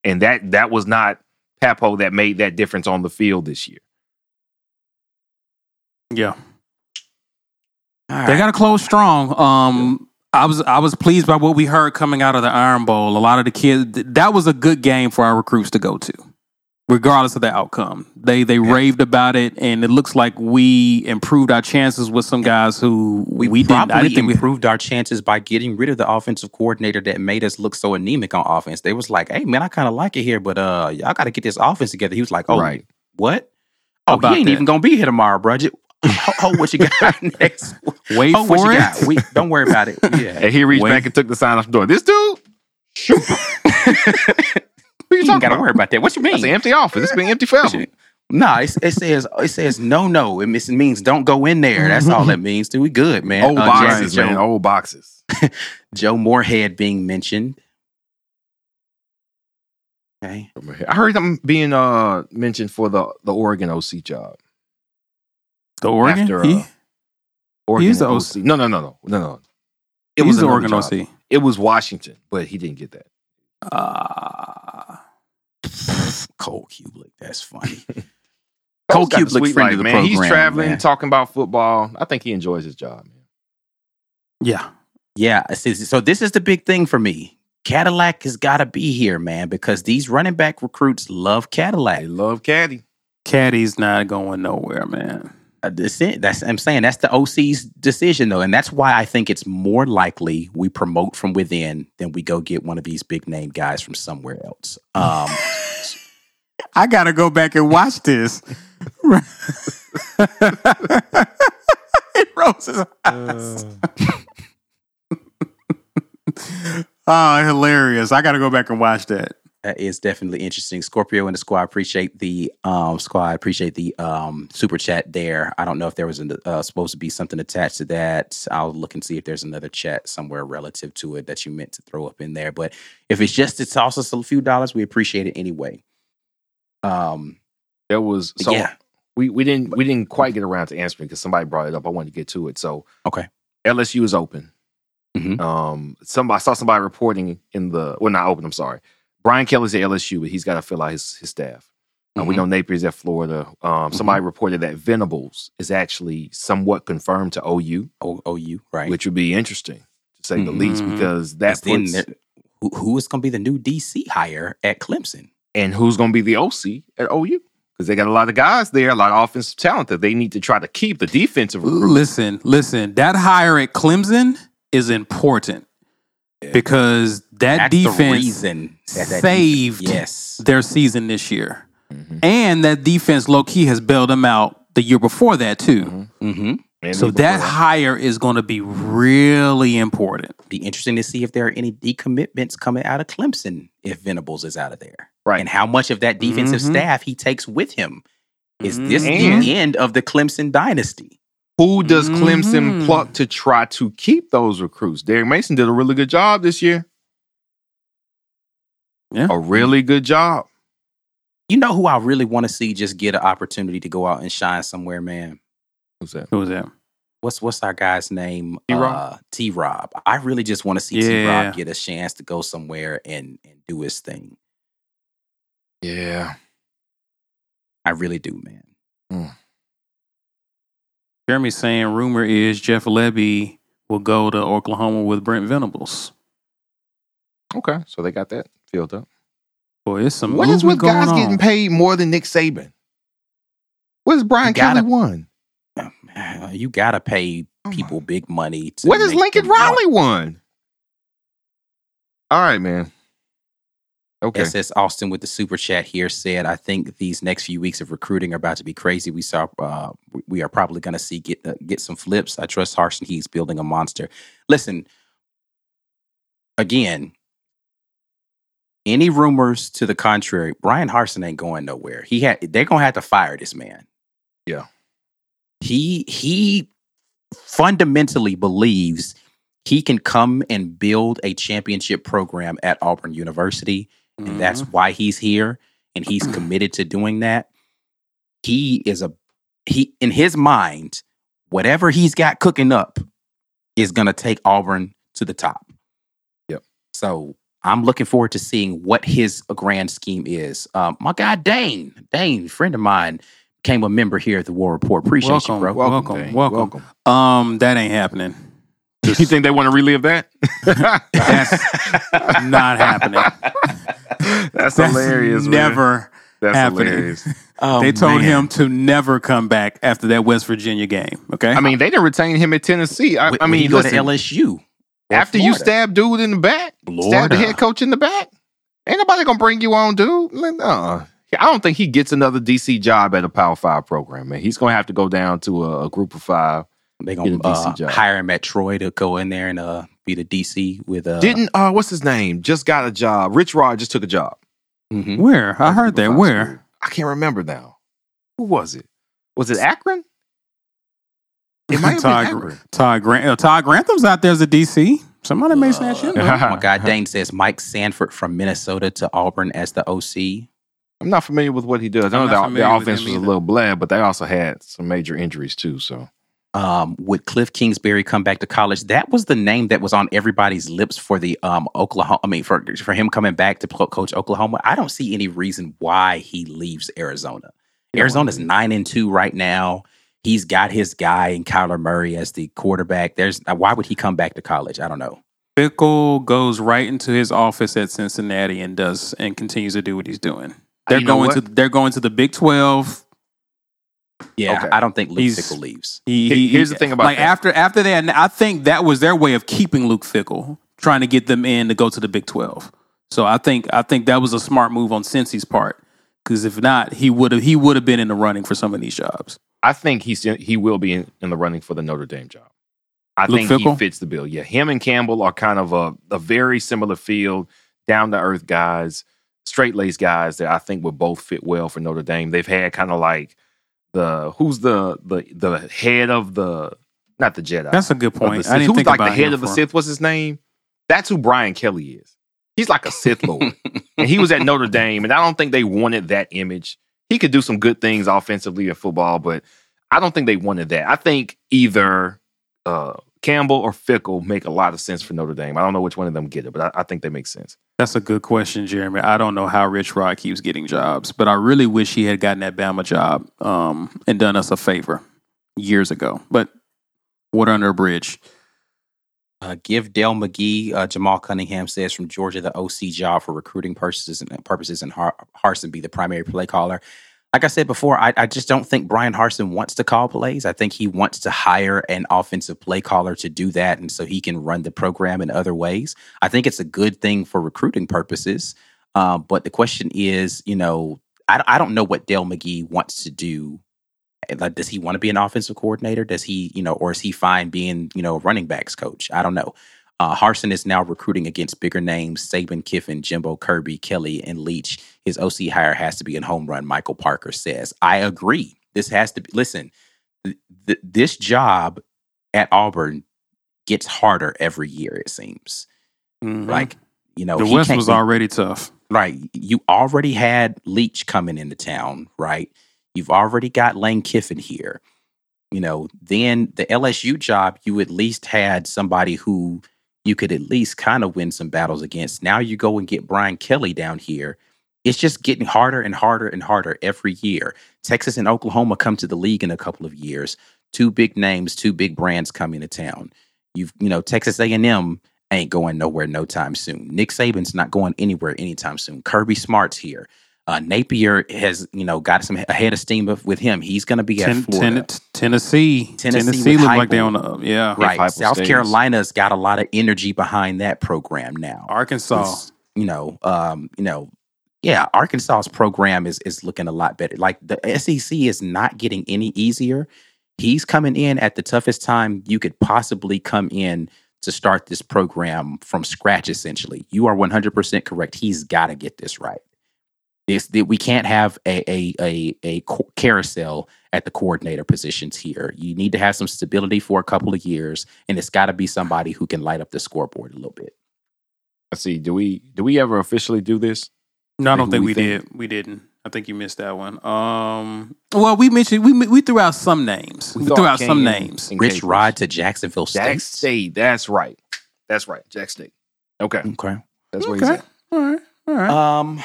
and that that was not Pappoe that made that difference on the field this year. Yeah. They got to close strong. Um, I was I was pleased by what we heard coming out of the Iron Bowl. A lot of the kids that was a good game for our recruits to go to, regardless of the outcome. They they raved about it, and it looks like we improved our chances with some guys who we, we didn't. I didn't think we, improved our chances by getting rid of the offensive coordinator that made us look so anemic on offense. They was like, "Hey, man, I kind of like it here, but uh, y'all got to get this offense together." He was like, "Oh, Right. what? Oh, he ain't that. even gonna be here tomorrow, bro. Just, ho, ho, what you got <laughs> next? wait Ho, what for you it. got? We, don't worry about it. <laughs> Yeah, And he reached Wait. back and took the sign off the door. This dude, shoot. <laughs> what you you talking gotta worry about that. What you mean? That's an empty office. It's been empty forever. Nah, it, it says it says no, no. It means- don't go in there. That's all it means. Dude, we good, man. Old Uh, boxes, Jazzy man. Joe, Old boxes. Joe Moorhead being mentioned. Okay. I heard him being uh mentioned for the the Oregon OC job. The Oregon. After, He- uh, Oregon He's the OC. No, no, no, no, no, no. It he's was the Oregon job. OC. It was Washington, but he didn't get that. Uh, Cole Cubelic. That's funny. <laughs> Cole got the Cubelic, sweet friend life, of the man. He's traveling, man. talking about football. I think he enjoys his job, man. yeah. Yeah. So this is the big thing for me. Cadillac has got to be here, man, because these running back recruits love Cadillac. They love Caddy. Caddy's not going nowhere, man. Uh, that's it. That's I'm saying that's the OC's decision though, and that's why I think it's more likely we promote from within than we go get one of these big name guys from somewhere else. Um, <laughs> I gotta go back and watch this. <laughs> it rose his eyes. <laughs> oh, hilarious! I gotta go back and watch that. That is definitely interesting. Scorpio and the squad appreciate the um, squad appreciate the um, super chat there. I don't know if there was an, uh, supposed to be something attached to that. I'll look and see if there's another chat somewhere relative to it that you meant to throw up in there. But if it's just to toss us a few dollars, we appreciate it anyway. Um, There was so yeah. we we didn't we didn't quite get around to answering because somebody brought it up. I wanted to get to it. So Okay. LSU is open. Mhm. Um, somebody I saw somebody reporting in the well, not open. I'm sorry. Brian Kelly's at LSU, but he's got to fill out his his staff. Uh, we Mhm. know Napier's at Florida. Um, somebody reported that Venables is actually somewhat confirmed to OU, O- OU, right? which would be interesting to say the Mhm. least, because That's that then puts there- who, who is going to be the new DC hire at Clemson? and who's going to be the OC at OU because they got a lot of guys there, a lot of offensive talent that they need to try to keep the defensive recruits. Listen, listen. That hire at Clemson is important because that That's the defense reason that that saved defense- yes. their season this year, Mhm. and that defense low key has bailed them out the year before that too. Mm-hmm. And So that hire is going to be really important. Be interesting to see if there are any decommitments coming out of Clemson if Venables is out of there, Right. And how much of that defensive Mhm. staff he takes with him. Is this Mhm. the end of the Clemson dynasty? Who does Clemson Mhm. pluck to try to keep those recruits? Derek Mason did a really good job this year. Yeah. A really good job. You know who I really want to see just get an opportunity to go out and shine somewhere, man. Who's that? Who's that? What's what's our guy's name? T-Rob? Uh, T Rob. I really just want to see T Rob get a chance to go somewhere and and do his thing. Yeah. I really do, man. Jeremy's saying rumor is Jeff Lebby will go to Oklahoma with Brent Venables. Okay. So they got that filled up. Boy, it's some What is movement with guys going getting paid more than Nick Saban? What has Brian gotta- Kelly won? <sighs> You gotta pay Oh people big money. To What has Lincoln them want- Riley won? All right, man. Okay. SS Austin with the super chat here said, "I think these next few weeks of recruiting are about to be crazy. We saw, uh, we- we are probably going to see get uh, get some flips. I trust Harsin. He's building a monster. Listen, again, any rumors to the contrary, Bryan Harsin ain't going nowhere. He had they're gonna have to fire this man. Yeah. he he fundamentally believes he can come and build a championship program at Auburn University and that's mm-hmm. why he's here, and he's <clears throat> committed to doing that. He is a he in his mind, whatever he's got cooking up is going to take Auburn to the top. Yep. So I'm looking forward to seeing what his grand scheme is. Um, my guy Dane, Dane, friend of mine, became a member here at the War Report. Appreciate welcome, you, bro. welcome, Dane. welcome, Um, that ain't happening. <laughs> You think they want to relive that? <laughs> That's not happening. <laughs> That's, That's hilarious. man. Never. That's happening. hilarious. Oh, they told man. him to never come back after that West Virginia game. Okay. I mean, they didn't retain him at Tennessee. I, Would- I would mean, he go listen, to LSU. Or after you stab dude in the back, stab the head coach in the back, ain't nobody gonna bring you on, dude. Like, Uh, I don't think he gets another DC job at a Power Five program, man. He's gonna have to go down to a, a Group of Five. They Get a gonna DC uh, job. hire him at Troy to go in there and uh, be the DC with uh. Didn't uh, what's his name? Just got a job. Rich Rod just took a job. mhm. Where I heard that. Where school. I can't remember now. Who was it? Was it Akron? It might have been Todd, Akron. Todd Grant. uh, Todd Grantham's out there as a DC. Somebody may snatch him. up. My guy Dane says Mike Sanford from Minnesota to Auburn as the OC. I'm not familiar with what he does. I I'm know not the, familiar the with offense him was a either. little bland, but they also had some major injuries too. So Um, would Cliff Kingsbury come back to college? That was the name that was on everybody's lips for the um Oklahoma. I mean, for for him coming back to pl- coach Oklahoma. I don't see any reason why he leaves Arizona. Arizona's nine and two right now. He's got his guy in Kyler Murray as the quarterback. There's uh, why would he come back to college? I don't know. Fickell goes right into his office at Cincinnati and does and continues to do what he's doing. They're You know going what? to they're going to the Big Twelve. Yeah, Okay. I don't think Luke He's- Fickell leaves. He, Here- he- here's he- the thing about like that. after after that, I think that was their way of keeping Luke Fickell, trying to get them in to go to the Big Twelve. So I think I think that was a smart move on Cincy's part because if not, he would have he would have been in the running for some of these jobs. I think he's he will be in, in the running for the Notre Dame job. I Luke think Fickell? he fits the bill. Yeah, him and Campbell are kind of a, a very similar field, down to earth guys, straight laced guys that I think would both fit well for Notre Dame. They've had kind of like the who's the the the head of the not the Jedi. That's a good the point. I didn't who's like the head of the Sith? What's his name? That's who Brian Kelly is. He's like a Sith Lord. and he was at Notre Dame, and I don't think they wanted that image. He could do some good things offensively in football, but I don't think they wanted that. I think either uh, Campbell or Fickell make a lot of sense for Notre Dame. I don't know which one of them get it, but I, I think they make sense. That's a good question, Jeremy. I don't know how Rich Rod keeps getting jobs, but I really wish he had gotten that Bama job um, and done us a favor years ago. But water under a bridge. Uh, give Dell McGee, uh, Jamal Cunningham says from Georgia, the OC job for recruiting purposes and purposes, and Har- Harsin be the primary play caller. Like I said before, I, I just don't think Bryan Harsin wants to call plays. I think he wants to hire an offensive play caller to do that, and so he can run the program in other ways. I think it's a good thing for recruiting purposes. Um, but the question is, you know, I, I don't know what Dell McGee wants to do like does he want to be an offensive coordinator does he you know or is he fine being you know a running backs coach i don't know uh, Harsin is now recruiting against bigger names Saban Kiffin, Jimbo Kirby, Kelly, and Leach. His OC hire has to be in home run, Michael Parker says. I agree. This has to be, listen, th- th- this job at Auburn gets harder every year, it seems. Mhm. Like, you know, the West was be- already tough. right. You already had Leach coming into town, right? You've already got Lane Kiffin here. You know, then the LSU job, you at least had somebody who you could at least kind of win some battles against. Now you go and get Brian Kelly down here. It's just getting harder and harder and harder every year. Texas and Oklahoma come to the league in a couple of years. Two big names, two big brands coming to town. You've, you know, Texas A&M ain't going nowhere no time soon. Nick Saban's not going anywhere anytime soon. Kirby Smart's here. Uh, Napier has, you know, got some ahead of steam of- with him. He's going to be Ten, at Florida. ten, Tennessee, Tennessee Tennessee, with look like they Heupel. on the yeah. right. South stays. Carolina's got a lot of energy behind that program now. Arkansas. It's, you know, um, you know, yeah, Arkansas's program is is looking a lot better. Like the SEC is not getting any easier. He's coming in at the toughest time you could possibly come in to start this program from scratch. Essentially, you are one hundred percent correct. He's got to get this right. It's that we can't have a a a a carousel at the coordinator positions here. You need to have some stability for a couple of years, and it's got to be somebody who can light up the scoreboard a little bit. Let's see. Do we do we ever officially do this? No, I don't think we we think? did. We didn't. I think you missed that one. Um, well, we mentioned we we threw out some names. We, thought threw out some names. Rich Capers. Rod to Jacksonville State. Jack State. That's right. That's right. Jack State. Okay. Okay. That's where he's Okay. at. All right. All right. Um.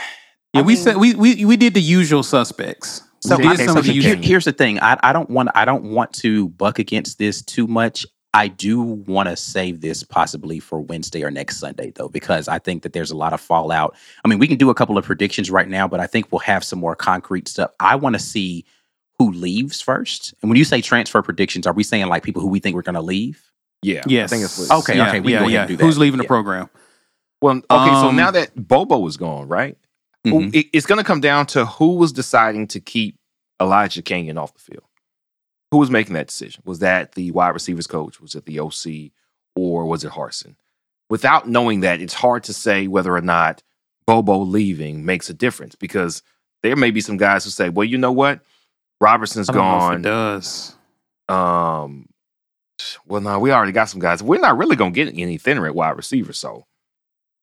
Yeah, I we mean- said we, we we did the usual suspects. So, we okay, so the here- here's the thing. I, I don't want I don't want to buck against this too much. I do want to save this possibly for Wednesday or next Sunday though, because I think that there's a lot of fallout. I mean, we can do a couple of predictions right now, but I think we'll have some more concrete stuff. I want to see who leaves first. And when you say transfer predictions, are we saying like people who we think we're going to leave? Yeah. Yes. I think it's what- Okay, Yeah, okay, we yeah, go ahead yeah. and do that. Who's leaving the Yeah. program? Well, okay. so Um, now that Bobo is gone, right? Who- Mhm. it- it's going to come down to who was deciding to keep Elijah Canion off the field. Who was making that decision? Was that the wide receivers coach? Was it the OC? Or was it Harsin? Without knowing that, it's hard to say whether or not Bobo leaving makes a difference because there may be some guys who say, well, you know what? Robertson's I don't know if gone. it does. Um, well, no, we already got some guys. We're not really going to get any thinner at wide receiver. So,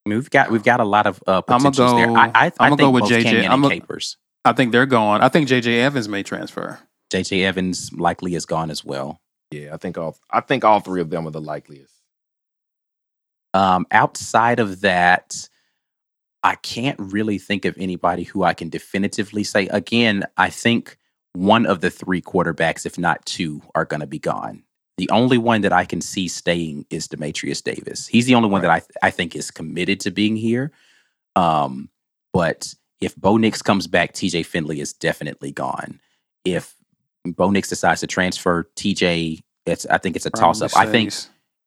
I mean, we've got we've got a lot of uh, I'ma potentials there. I, I, I I'ma think go with JJ. I'ma- Capers. I think they're gone. I think JJ Evans may transfer. JJ Evans likely is gone as well. yeah, I think all I think all three of them are the likeliest. Um, outside of that, I can't really think of anybody who I can definitively say. Again, I think one of the three quarterbacks, if not two, are going to be gone. The only one that I can see staying is Dematrius Davis. He's the only one that I I think is committed to being here. Um, but if Bo Nix comes back, TJ Finley is definitely gone. If Bo Nix decides to transfer, TJ, it's I think it's a toss up. I think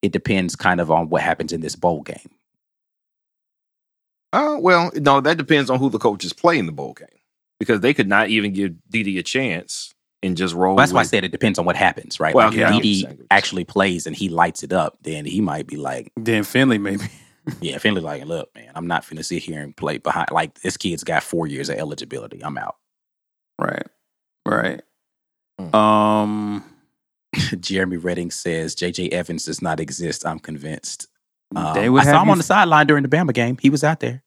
it depends kind of on what happens in this bowl game. Uh, well, no, that depends on who the coaches play in the bowl game because they could not even give DD a chance and just roll. Well, that's why I said it depends on what happens, right? Well, like yeah, if get what DD actually plays and he lights it up, then he might be like, Then Finley maybe. <laughs> yeah, Finley like, look, man, I'm not finna sit here and play behind. Like this kid's got four years of eligibility. I'm out. Right. Right. Hmm. Um. <laughs> Jeremy Redding says JJ Evans does not exist. I'm convinced. Um, They would I saw him you- on the sideline during the Bama game. He was out there,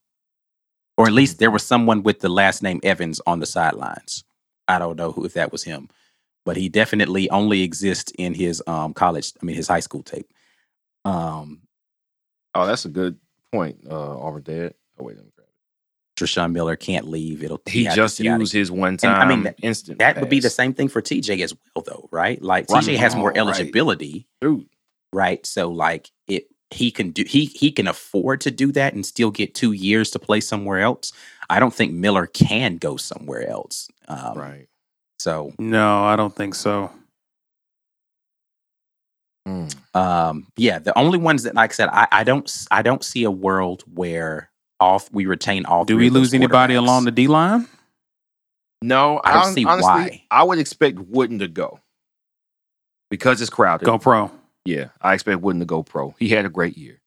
or at least there was someone with the last name Evans on the sidelines. I don't know who if that was him, but he definitely only exists in his um college. I mean, his high school tape. Um, Oh, that's a good point. Uh, Auburn dead. Oh wait, let me grab it. Treshaun Miller can't leave. It'll He had to just sit out used again. his one And, time. I mean, that- instant. That would be the same thing for TJ as well, though, right? Like Right. TJ has more Oh, right. eligibility. dude. right? So like it he can do he he can afford to do that and still get two years to play somewhere else. I don't think Miller can go somewhere else. Um, Right. So No, I don't think so. Mm. um, yeah, the only ones that like I said, I, I don't I don't see a world where all we retain all. Do three we of lose anybody along the D line? No, I don't hon- see honestly, why. I would expect Wooden to go because it's crowded. Go pro. Yeah, I expect Wooden to go pro. He had a great year,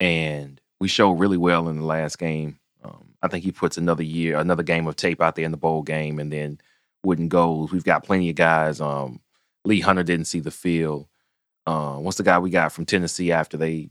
and we showed really well in the last game. Um, I think he puts another year, another game of tape out there in the bowl game, and then Wooden goes. We've got plenty of guys. Um, Lee Hunter didn't see the field. Uh, what's the guy we got from Tennessee after they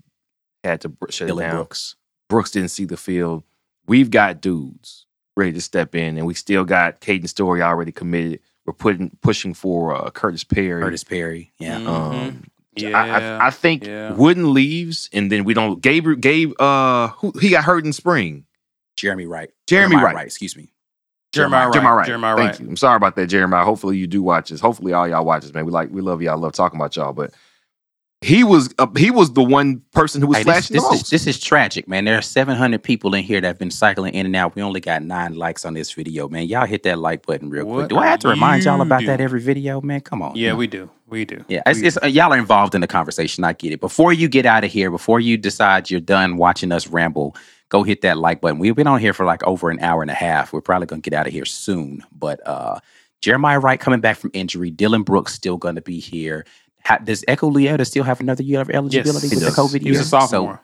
had to br- shut it down? Brooks? Brooks didn't see the field. We've got dudes ready to step in, and we still got Caden Story already committed. We're putting pushing for uh, Curtis Perry. Curtis Perry. Yeah. Mhm. Um, Yeah. I, I, I think yeah. Wooden leaves, and then we don't. Gabe, Gabe, uh, who he got hurt in spring. Jeremy Wright. Jeremy Jeremiah Wright. Excuse me. Jeremiah Wright. Jeremiah Wright. Jeremiah Thank Wright. you. I'm sorry about that, Jeremiah. Hopefully you do watch this. Hopefully all y'all watch this, man. We like, we love y'all. Love talking about y'all. But he was, uh, he was the one person who was Hey, this, flashing this the is this is tragic, man. There are 700 people in here that have been cycling in and out. We only got nine likes on this video, man. Y'all hit that like button real What quick. Do I have to remind y'all you about that every video, man? Come on. Yeah, man. we do. We do. Yeah, it's, We- it's, uh, y'all are involved in the conversation. I get it. Before you get out of here, before you decide you're done watching us ramble, go hit that like button. We've been on here for like over an hour and a half. We're probably going to get out of here soon. But uh, Jeremiah Wright coming back from injury. Dylan Brooks still going to be here. Does Eku Leota still have another year of eligibility he with does. the COVID He's year? a sophomore.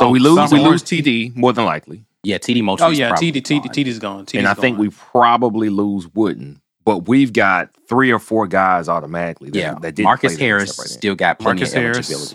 so we Oh, lose, we lose TD more than likely, yeah, TD Moultrie. Oh yeah, TD TD TD's gone. TD's and I think we probably lose Wooden. But we've got three or four guys automatically. That, Yeah, that didn't Marcus Harris step right in. still got plenty Marcus of Harris.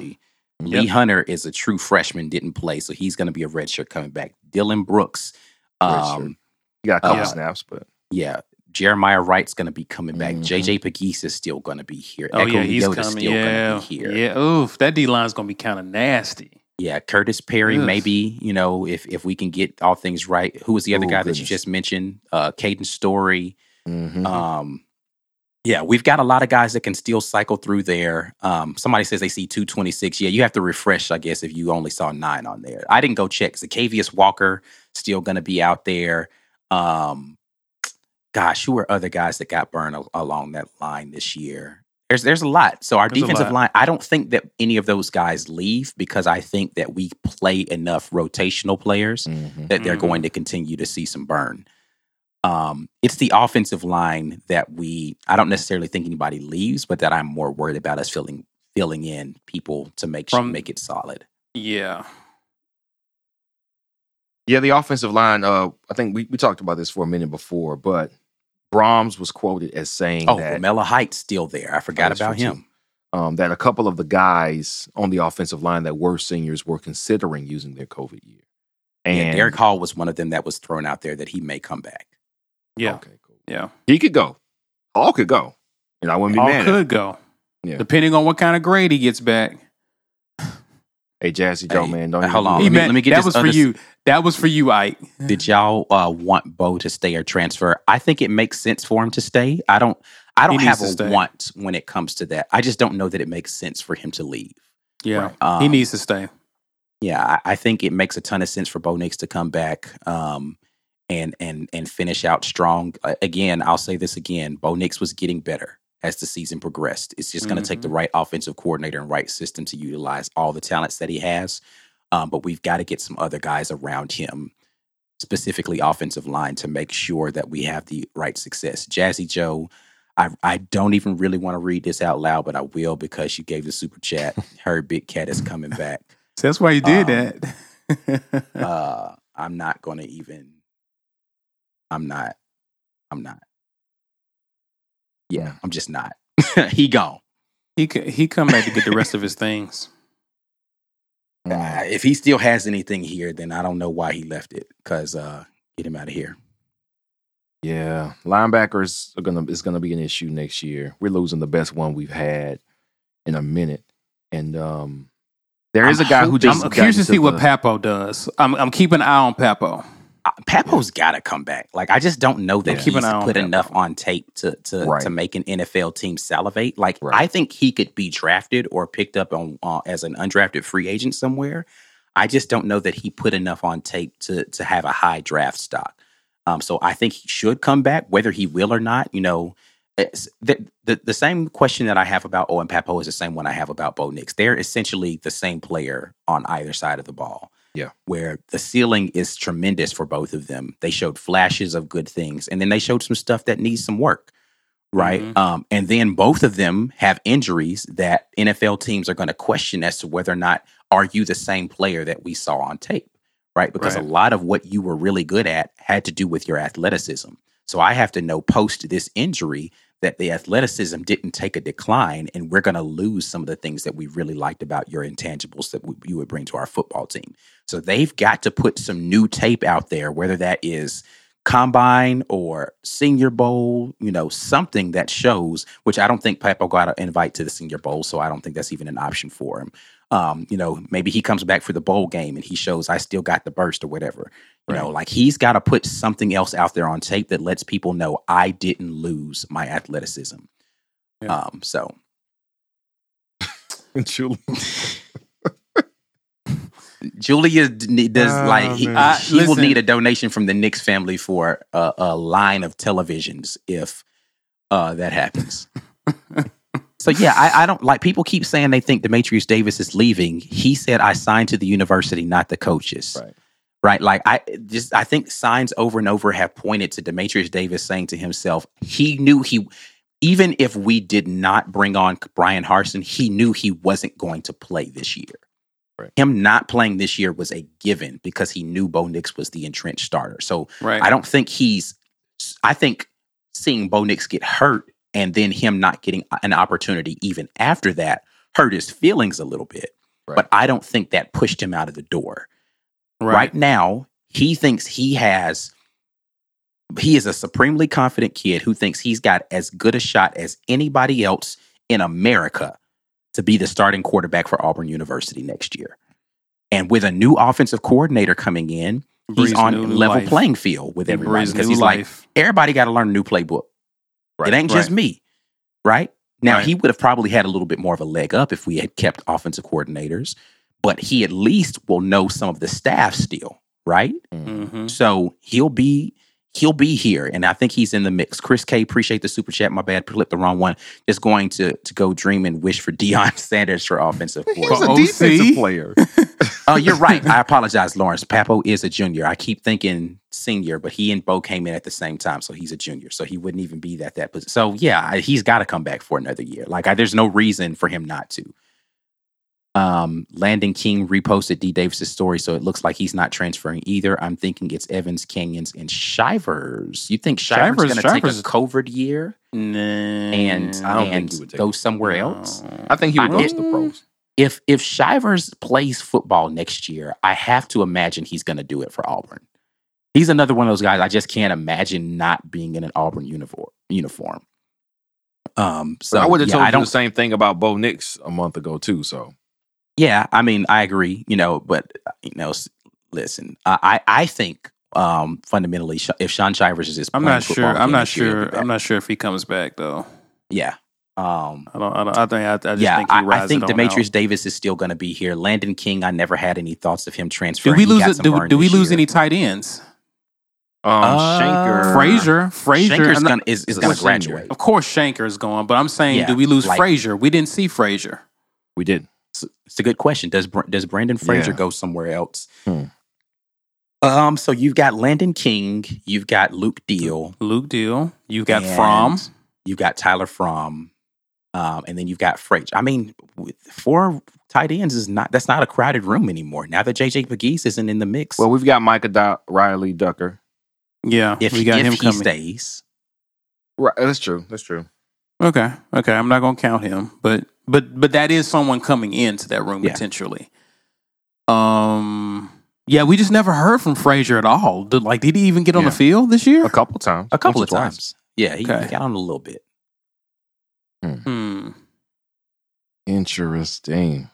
Eligibility. Yep. Lee Hunter is a true freshman, didn't play, so he's going to be a redshirt coming back. Dylan Brooks Um, You got a couple Uh, snaps, but yeah, Jeremiah Wright's going to be coming back. Mhm. JJ Pegues is still going to be here. Oh Eku yeah, he's Leota's coming. still Yeah, going to be here. yeah. Oof, that D line's gonna be kind of nasty. Yeah, Curtis Perry, Ugh. maybe, you know, if if we can get all things right. Who was the other Oh, guy that you just mentioned? Uh Caden Story. Mhm. Um yeah, we've got a lot of guys that can still cycle through there. Um, somebody says they see 226. Yeah, you have to refresh, I guess, if you only saw nine on there. I didn't go check. Zykeivous Walker still going to be out there. Um, gosh, who are other guys that got burned al- along that line this year? There's there's a lot. So our There's defensive line, I don't think that any of those guys leave because I think that we play enough rotational players Mhm. that they're Mhm. going to continue to see some burn. Um, it's the offensive line that we I don't necessarily think anybody leaves, but that I'm more worried about us filling filling in people to make sure, From- make it solid. Yeah, Yeah, the offensive line. Uh, I think we, we talked about this for a minute before, but Brahms was quoted as saying Oh, that Lamella Heights still there. I forgot about him. um, that a couple of the guys on the offensive line that were seniors were considering using their COVID year. And yeah, Derek Hall was one of them that was thrown out there that he may come back. Yeah, okay, cool. yeah. He could go. All could go, and I wouldn't be All mad. at it. could go. Yeah. Depending on what kind of grade he gets back. Hey, Jazzy Joe, Hey, man, don't hold on. do He let me- it. meant- let me get that this was for you. That was for you, Ike. Did y'all uh, want Bo to stay or transfer? I think it makes sense for him to stay. I don't. I don't have a stay. want when it comes to that. I just don't know that it makes sense for him to leave. Yeah, Um, he needs to stay. Yeah, I, I think it makes a ton of sense for Bo Nix to come back um, and and and finish out strong. Again, I'll say this again: Bo Nix was getting better as the season progressed. It's just going to take the right offensive coordinator and right system to utilize all the talents that he has. Um, but we've got to get some other guys around him, specifically offensive line, to make sure that we have the right success. Jazzy Joe. I, I don't even really want to read this out loud, but I will because you gave the super chat. <laughs> Her big cat is coming back So that's why you did um, that. <laughs> uh i'm not gonna even i'm not i'm not yeah i'm just not <laughs> he gone he he come back to get the rest of his things. <laughs> Uh, if he still has anything here then i don't know why he left it because uh get him out of here Yeah, linebackers are gonna is gonna be an issue next year. We're losing the best one we've had in a minute, and um, there is I'm a guy who just I'm curious to into see what the- Pappoe does. I'm I'm keeping an eye on Pappoe. Papo's gotta come back like i just don't know that Yeah. he's put enough on tape to to, Right. to make an nfl team salivate like Right. i think he could be drafted or picked up on uh, as an undrafted free agent somewhere I just don't know that he put enough on tape to to have a high draft stock. Um, so I think he should come back, whether he will or not. You know, it's, the, the the same question that I have about Owen Pappoe is the same one I have about Bo Nix. They're essentially the same player on either side of the ball. Yeah. where the ceiling is tremendous for both of them. They showed flashes of good things, and then they showed some stuff that needs some work. Right. Mhm. Um, and then both of them have injuries that NFL teams are going to question as to whether or not are you the same player that we saw on tape. Right. Because Right. a lot of what you were really good at had to do with your athleticism. So I have to know post this injury that the athleticism didn't take a decline and we're going to lose some of the things that we really liked about your intangibles that we, you would bring to our football team. So they've got to put some new tape out there, whether that is combine or senior bowl, you know, something that shows, which I don't think Pappoe got an invite to the senior bowl. So I don't think that's even an option for him. Um, you know, maybe he comes back for the bowl game and he shows I still got the burst or whatever. You know, like he's got to put something else out there on tape that lets people know I didn't lose my athleticism. Yeah. Um, so <laughs> Julie. <laughs> Julia does Oh, like he. I- he will need a donation from the Nix family for a, a line of televisions if uh, that happens. <laughs> so yeah, I, I don't like people keep saying they think Dematrius Davis is leaving. He said I signed to the university, not the coaches. Right. Right. Like I just I think signs over and over have pointed to Dematrius Davis saying to himself, he knew he even if we did not bring on Bryan Harsin, he knew he wasn't going to play this year. Right. Him not playing this year was a given because he knew Bo Nix was the entrenched starter. So Right. I don't think he's. I think seeing Bo Nix get hurt and then him not getting an opportunity even after that hurt his feelings a little bit. Right. But I don't think that pushed him out of the door. Right, now, he thinks he has he is a supremely confident kid who thinks he's got as good a shot as anybody else in America to be the starting quarterback for Auburn University next year. And with a new offensive coordinator coming in, he's on level life. playing field with everybody because he's like everybody got to learn a new playbook. Right, it ain't just me, right? Now Right. he would have probably had a little bit more of a leg up if we had kept offensive coordinators, but he at least will know some of the staff still, right? Mhm. So he'll be he'll be here, and I think he's in the mix. Chris K, appreciate the super chat. My bad, flipped the wrong one. Just going to to go dream and wish for <laughs> Deion Sanders for offensive He's coordinator. For a defensive player. Oh, <laughs> you're right. I apologize, Lawrence. Pappoe is a junior. I keep thinking senior, but he and Bo came in at the same time, so he's a junior. So he wouldn't even be that that. Position. So yeah, I- he's got to come back for another year. Like I, there's no reason for him not to. Um, Landon King reposted D Davis's story, so it looks like he's not transferring either. I'm thinking it's Evans, Canions, and Shivers. You think Shivers, Shivers- going to take a COVID year Nah. and I don't think he go somewhere else? I think he would go I- to the pros. if if Shivers plays football next year, I have to imagine he's going to do it for Auburn. He's another one of those guys I just can't imagine not being in an Auburn uniform. Uniform. Um. So I would have yeah, told I you the same thing about Bo Nix a month ago too. So Yeah, I mean, I agree. You know, but you know, listen, I I, I think um fundamentally, if Shaun Shivers is just I'm not sure. football I'm not this year, he'll sure. I'm not sure if he comes back though. Yeah. Um. I don't. I, don't, I think. I, I just yeah, think he I, I think Dematrius out. Davis is still going to be here. Landon King, I never had any thoughts of him Do transferring. we lose? got it? some Do, do we lose year. any tight ends? um, Uh, Shenker, Frazier. Frazier. Shenker's I'm not- gonna is, is is gonna graduate. Of course, Shenker is gone, but I'm saying, Yeah, do we lose like- Frazier? We didn't see Frazier. we did. It's, it's a good question. Does does Brandon Frazier Yeah. go somewhere else? Hmm. Um. So you've got Landon King, you've got Luke Deal, Luke Deal. you've got Fromm, you've got Tyler Fromm, um, and then you've got Frazier. I mean, with four tight ends is not that's not a crowded room anymore. Now that JJ McGee's isn't in the mix, Well, we've got Micah Do- Riley Ducker. Yeah, if we got if him he coming. stays, Right, that's true. That's true. Okay, okay. I'm not gonna count him, but but but that is someone coming into that room Yeah. potentially. Um. Yeah, we just never heard from Frazier at all. Did, like, did he even get on the field this year? A couple times. a couple of Once twice. times, yeah, he, he got on a little bit. Hmm. Interesting.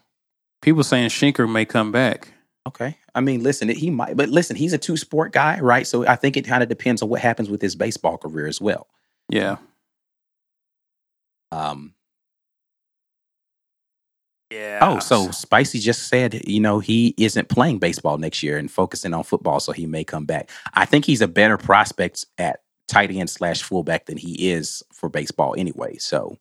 People saying Shenker may come back. Okay. I mean, listen, he might, but listen, he's a two sport guy, right? So I think it kind of depends on what happens with his baseball career as well. Yeah. Um, Oh, yeah. oh, so Spicy just said, you know, he isn't playing baseball next year and focusing on football, so he may come back. I think he's a better prospect at tight end slash fullback than he is for baseball anyway. So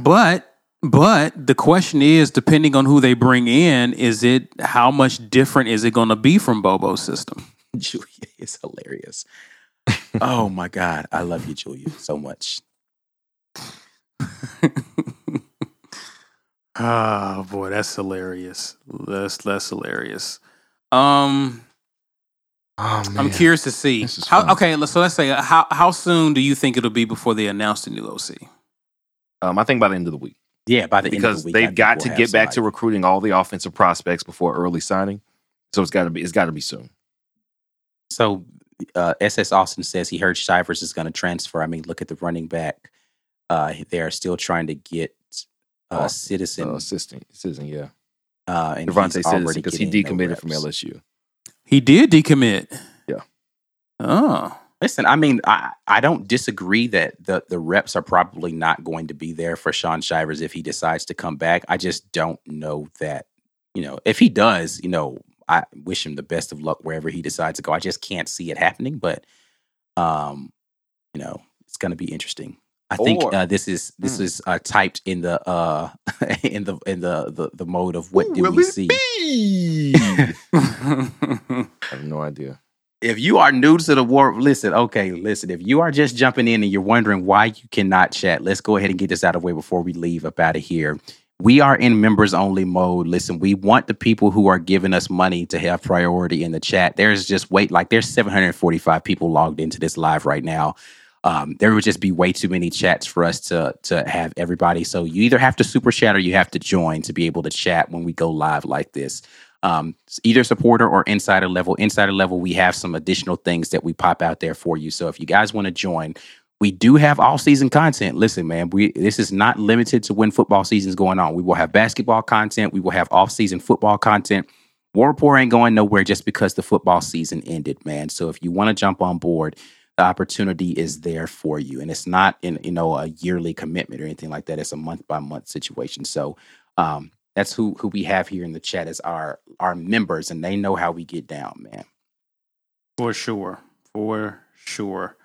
But but the question is, depending on who they bring in, is it how much different is it going to be from Bobo's system? <laughs> Julia is hilarious. oh my God. I love you, Julia, so much. <laughs> Oh boy, that's hilarious. That's that's hilarious. Um, Oh, man. I'm curious to see how. Okay, so let's say uh, how how soon do you think it'll be before they announce the new OC? Um, I think by the end of the week. Yeah, by the end of because the week, I they've got we'll to get back to recruiting all the offensive prospects before early signing. So it's got to be it's got to be soon. So uh, SS Austin says he heard Shivers is going to transfer. I mean, look at the running back. Uh, they are still trying to get uh, Oh, Citizen, Uh, assistant, citizen, yeah. uh, and Devontae Citizen because he getting no decommitted from. LSU. He did decommit. Yeah. Oh, Listen, I mean, I, I don't disagree that the, the reps are probably not going to be there for Shaun Shivers if he decides to come back. I just don't know that, you know, if he does, you know, I wish him the best of luck wherever he decides to go. I just can't see it happening, but, um, you know, it's going to be interesting. I think Or- uh, this is this Hmm. is uh, typed in the uh <laughs> in the in the the, the mode of what Who do we see. be? <laughs> <laughs> I have no idea. if you are new to the war, listen, okay, listen. If you are just jumping in and you're wondering why you cannot chat, let's go ahead and get this out of the way before we leave up out of here. We are in members only mode. Listen, we want the people who are giving us money to have priority in the chat. There's just wait, like there's 745 people logged into this live right now. Um, there would just be way too many chats for us to to have everybody. So you either have to super chat or you have to join to be able to chat when we go live like this. um, either supporter or insider level. Insider level, we have some additional things that we pop out there for you. So if you guys want to join, we do have all season content. Listen, man, we this is not limited to when football season is going on. We will have basketball content. We will have off season football content. War Report ain't going nowhere just because the football season ended, man. So if you want to jump on board, the opportunity is there for you, and it's not in you know a yearly commitment or anything like that. It's a month by month situation. So um, that's who who we have here in the chat as our our members, and they know how we get down, man. For sure, for sure.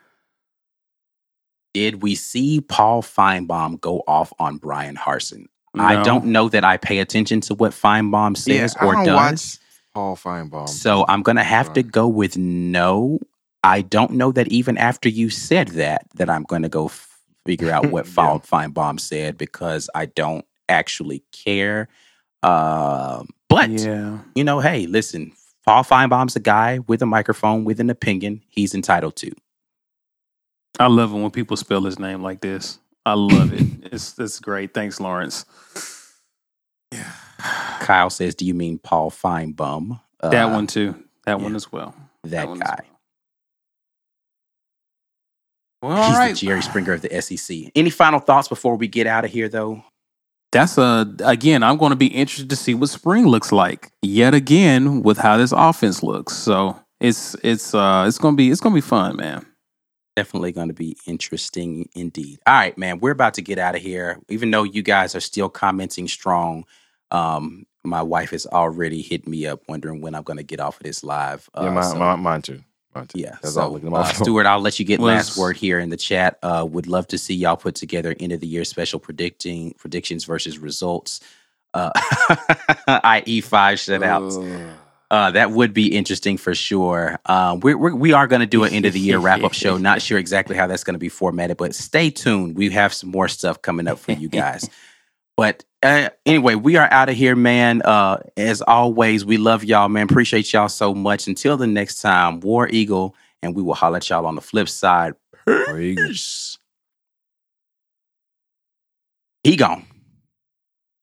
Did we see Paul Finebaum go off on Bryan Harsin? I don't know that I pay attention to what Finebaum says I or don't does. watch Paul Finebaum. So I'm gonna have to go with no. I don't know that even after you said that, that I'm gonna go f- figure out what <laughs> Yeah. Finebaum said because I don't actually care. Um, but yeah, you know, hey, listen, Paul Finebaum's a guy with a microphone with an opinion. He's entitled to. I love it when people spell his name like this. I love it. <laughs> It's it's great. Thanks, Lawrence. Yeah. Kyle says, "Do you mean Paul Finebaum?" Uh, that one too. That one as well. that as guy. Well, all He's right. the Jerry Springer of the SEC. Any final thoughts before we get out of here, though? That's a again. I'm going to be interested to see what spring looks like yet again with how this offense looks. So it's it's uh it's gonna be it's gonna be fun, man. Definitely going to be interesting indeed. All right, man, we're about to get out of here. Even though you guys are still commenting strong, um, my wife has already hit me up wondering when I'm going to get off of this live. yeah, Uh, mine, so- mine, mine too. Mine too. Yeah. That's so, all looking uh. <laughs> Stuart, I'll let you get last word here in the chat. Uh, would love to see y'all put together end of the year special predicting predictions versus results. Uh, <laughs> i.e. five shutouts. Uh, that would be interesting for sure. Um, we're, we're, we are going to do an end of the year wrap up show. <laughs> Not sure exactly how that's going to be formatted, but stay tuned. We have some more stuff coming up for you guys. But uh, anyway, we are out of here, man. Uh, as always, we love y'all, man. Appreciate y'all so much. Until the next time, War Eagle, and we will holler at y'all on the flip side. Peace. He gone.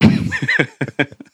<laughs>